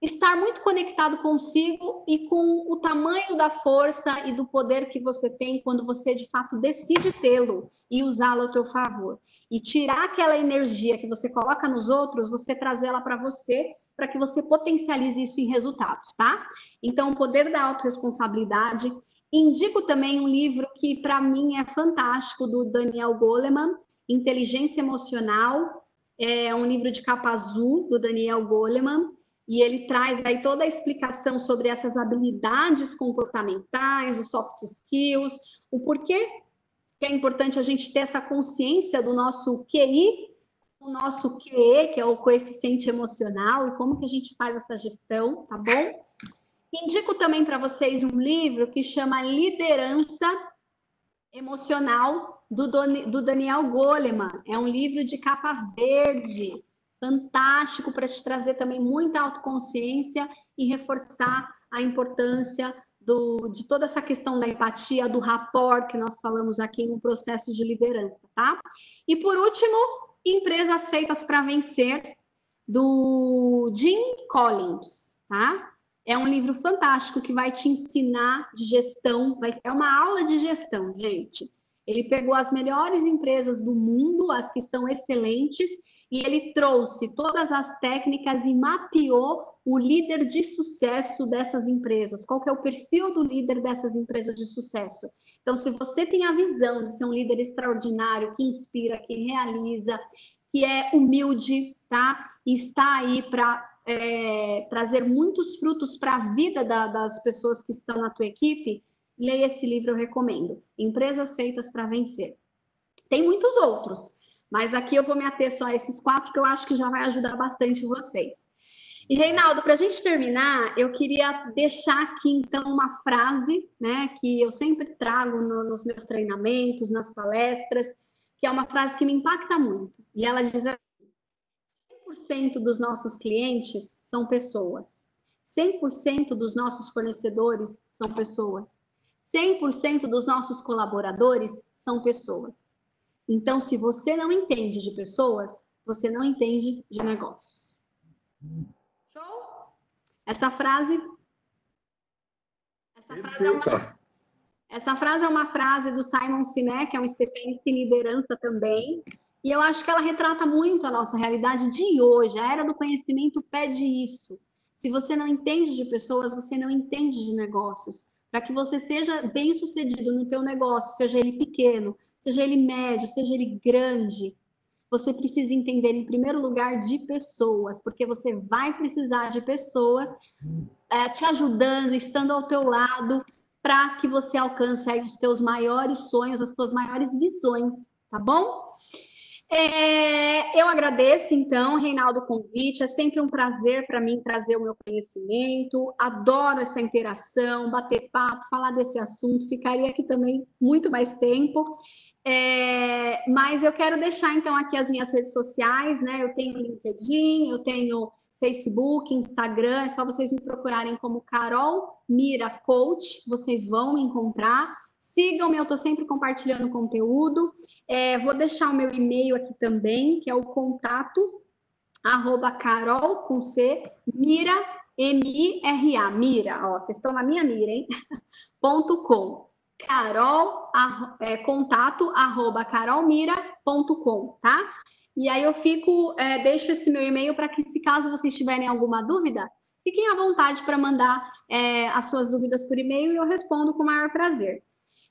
estar muito conectado consigo e com o tamanho da força e do poder que você tem quando você de fato decide tê-lo e usá-lo ao teu favor. E tirar aquela energia que você coloca nos outros, você trazê-la para você, para que você potencialize isso em resultados, tá? Então, o poder da autorresponsabilidade. Indico também um livro que para mim é fantástico do Daniel Goleman, Inteligência Emocional. É um livro de capa azul do Daniel Goleman e ele traz aí toda a explicação sobre essas habilidades comportamentais, os soft skills, o porquê que é importante a gente ter essa consciência do nosso QI, o nosso QE, que é o coeficiente emocional, e como que a gente faz essa gestão, tá bom? Indico também para vocês um livro que chama Liderança Emocional, do, do Daniel Goleman. É um livro de capa verde fantástico para te trazer também muita autoconsciência e reforçar a importância do, de toda essa questão da empatia, do rapport que nós falamos aqui no processo de liderança, tá? E por último, Empresas Feitas para Vencer, do Jim Collins, tá? É um livro fantástico que vai te ensinar de gestão, vai, é uma aula de gestão, gente. Ele pegou as melhores empresas do mundo, as que são excelentes, e ele trouxe todas as técnicas e mapeou o líder de sucesso dessas empresas. Qual que é o perfil do líder dessas empresas de sucesso? Então, se você tem a visão de ser um líder extraordinário, que inspira, que realiza, que é humilde, tá? E está aí para é, trazer muitos frutos para a vida da, das pessoas que estão na tua equipe, leia esse livro, eu recomendo. Empresas Feitas para Vencer. Tem muitos outros, mas aqui eu vou me ater só a esses quatro que eu acho que já vai ajudar bastante vocês. E, Reinaldo, para a gente terminar, eu queria deixar aqui, então, uma frase, né, que eu sempre trago no, nos meus treinamentos, nas palestras, que é uma frase que me impacta muito. E ela diz assim: 100% dos nossos clientes são pessoas. 100% dos nossos fornecedores são pessoas. 100% dos nossos colaboradores são pessoas. Então, se você não entende de pessoas, você não entende de negócios. Show? Essa frase. Essa frase, é uma, essa frase é uma frase do Simon Sinek, que é um especialista em liderança também. E eu acho que ela retrata muito a nossa realidade de hoje. A era do conhecimento pede isso. Se você não entende de pessoas, você não entende de negócios para que você seja bem sucedido no teu negócio, seja ele pequeno, seja ele médio, seja ele grande, você precisa entender em primeiro lugar de pessoas, porque você vai precisar de pessoas é, te ajudando, estando ao teu lado, para que você alcance aí os teus maiores sonhos, as tuas maiores visões, tá bom? É, eu agradeço, então, Reinaldo, o convite. É sempre um prazer para mim trazer o meu conhecimento. Adoro essa interação, bater papo, falar desse assunto. Ficaria aqui também muito mais tempo. É, mas eu quero deixar, então, aqui as minhas redes sociais, né? Eu tenho LinkedIn, eu tenho Facebook, Instagram. É só vocês me procurarem como Carol Mira Coach. Vocês vão me encontrar. Sigam-me, eu estou sempre compartilhando conteúdo. É, vou deixar o meu e-mail aqui também, que é o contato arroba carol com C, mira, M-I-R-A, mira, ó, vocês estão na minha mira, hein? ponto com. Carol, é, contato arroba carolmira.com, tá? E aí eu fico, é, deixo esse meu e-mail para que, se caso vocês tiverem alguma dúvida, fiquem à vontade para mandar é, as suas dúvidas por e-mail e eu respondo com o maior prazer.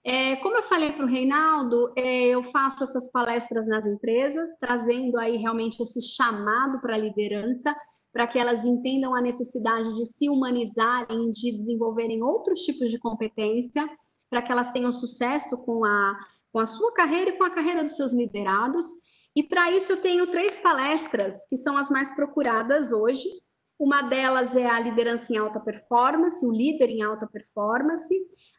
É, como eu falei para o Reinaldo, é, eu faço essas palestras nas empresas, trazendo aí realmente esse chamado para a liderança, para que elas entendam a necessidade de se humanizarem, de desenvolverem outros tipos de competência, para que elas tenham sucesso com a, com a sua carreira e com a carreira dos seus liderados. E para isso eu tenho três palestras que são as mais procuradas hoje. Uma delas é a liderança em alta performance, o líder em alta performance.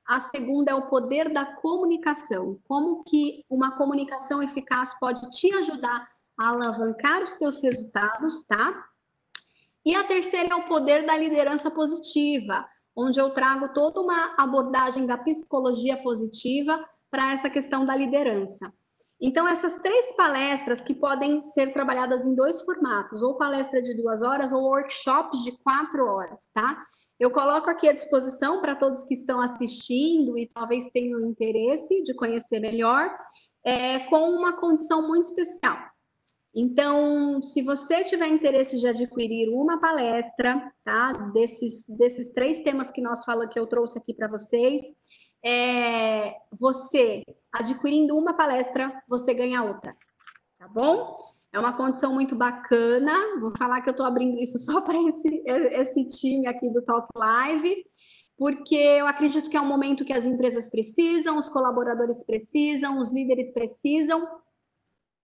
A segunda é o poder da comunicação. Como que uma comunicação eficaz pode te ajudar a alavancar os teus resultados, tá? E a terceira é o poder da liderança positiva, onde eu trago toda uma abordagem da psicologia positiva para essa questão da liderança. Então, essas três palestras que podem ser trabalhadas em dois formatos, ou palestra de duas horas ou workshops de quatro horas, tá? Eu coloco aqui à disposição para todos que estão assistindo e talvez tenham interesse de conhecer melhor, é, com uma condição muito especial. Então, se você tiver interesse de adquirir uma palestra, tá? Desses, desses três temas que nós falamos que eu trouxe aqui para vocês, é, você adquirindo uma palestra, você ganha outra, tá bom? É uma condição muito bacana. Vou falar que eu estou abrindo isso só para esse, esse time aqui do Talk Live, porque eu acredito que é um momento que as empresas precisam, os colaboradores precisam, os líderes precisam.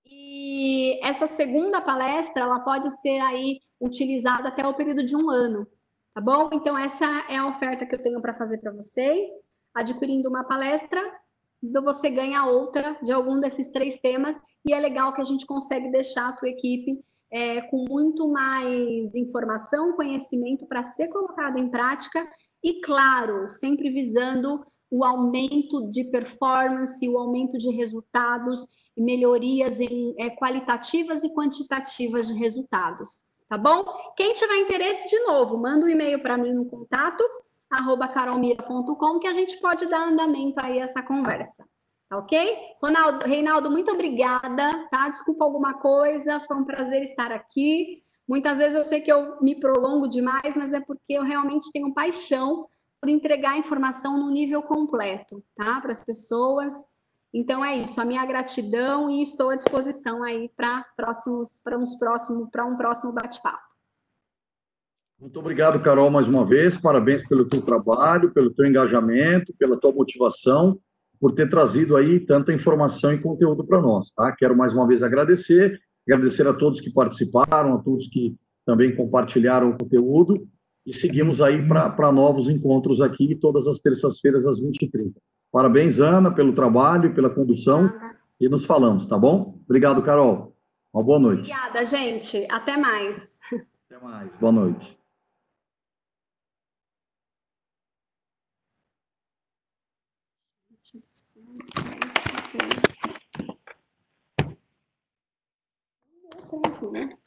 E essa segunda palestra, ela pode ser aí utilizada até o período de um ano, tá bom? Então, essa é a oferta que eu tenho para fazer para vocês. Adquirindo uma palestra, você ganha outra de algum desses três temas e é legal que a gente consegue deixar a tua equipe é, com muito mais informação, conhecimento para ser colocado em prática e, claro, sempre visando o aumento de performance, o aumento de resultados, melhorias em, é, qualitativas e quantitativas de resultados, tá bom? Quem tiver interesse, de novo, manda um e-mail para mim no contato arroba carolmira.com, que a gente pode dar andamento aí a essa conversa. Tá ok? Ronaldo, Reinaldo, muito obrigada, tá? Desculpa alguma coisa, foi um prazer estar aqui. Muitas vezes eu sei que eu me prolongo demais, mas é porque eu realmente tenho paixão por entregar informação no nível completo, tá? Para as pessoas. Então é isso, a minha gratidão e estou à disposição aí para próximos, para uns próximos, para um próximo bate-papo. Muito obrigado, Carol, mais uma vez. Parabéns pelo teu trabalho, pelo teu engajamento, pela tua motivação, por ter trazido aí tanta informação e conteúdo para nós. Tá? Quero mais uma vez agradecer, agradecer a todos que participaram, a todos que também compartilharam o conteúdo e seguimos aí para novos encontros aqui todas as terças-feiras às 20h30. Parabéns, Ana, pelo trabalho, pela condução e nos falamos, tá bom? Obrigado, Carol. Uma boa noite. Obrigada, gente. Até mais. Até mais. Boa noite. Gente do céu, que é isso? Né?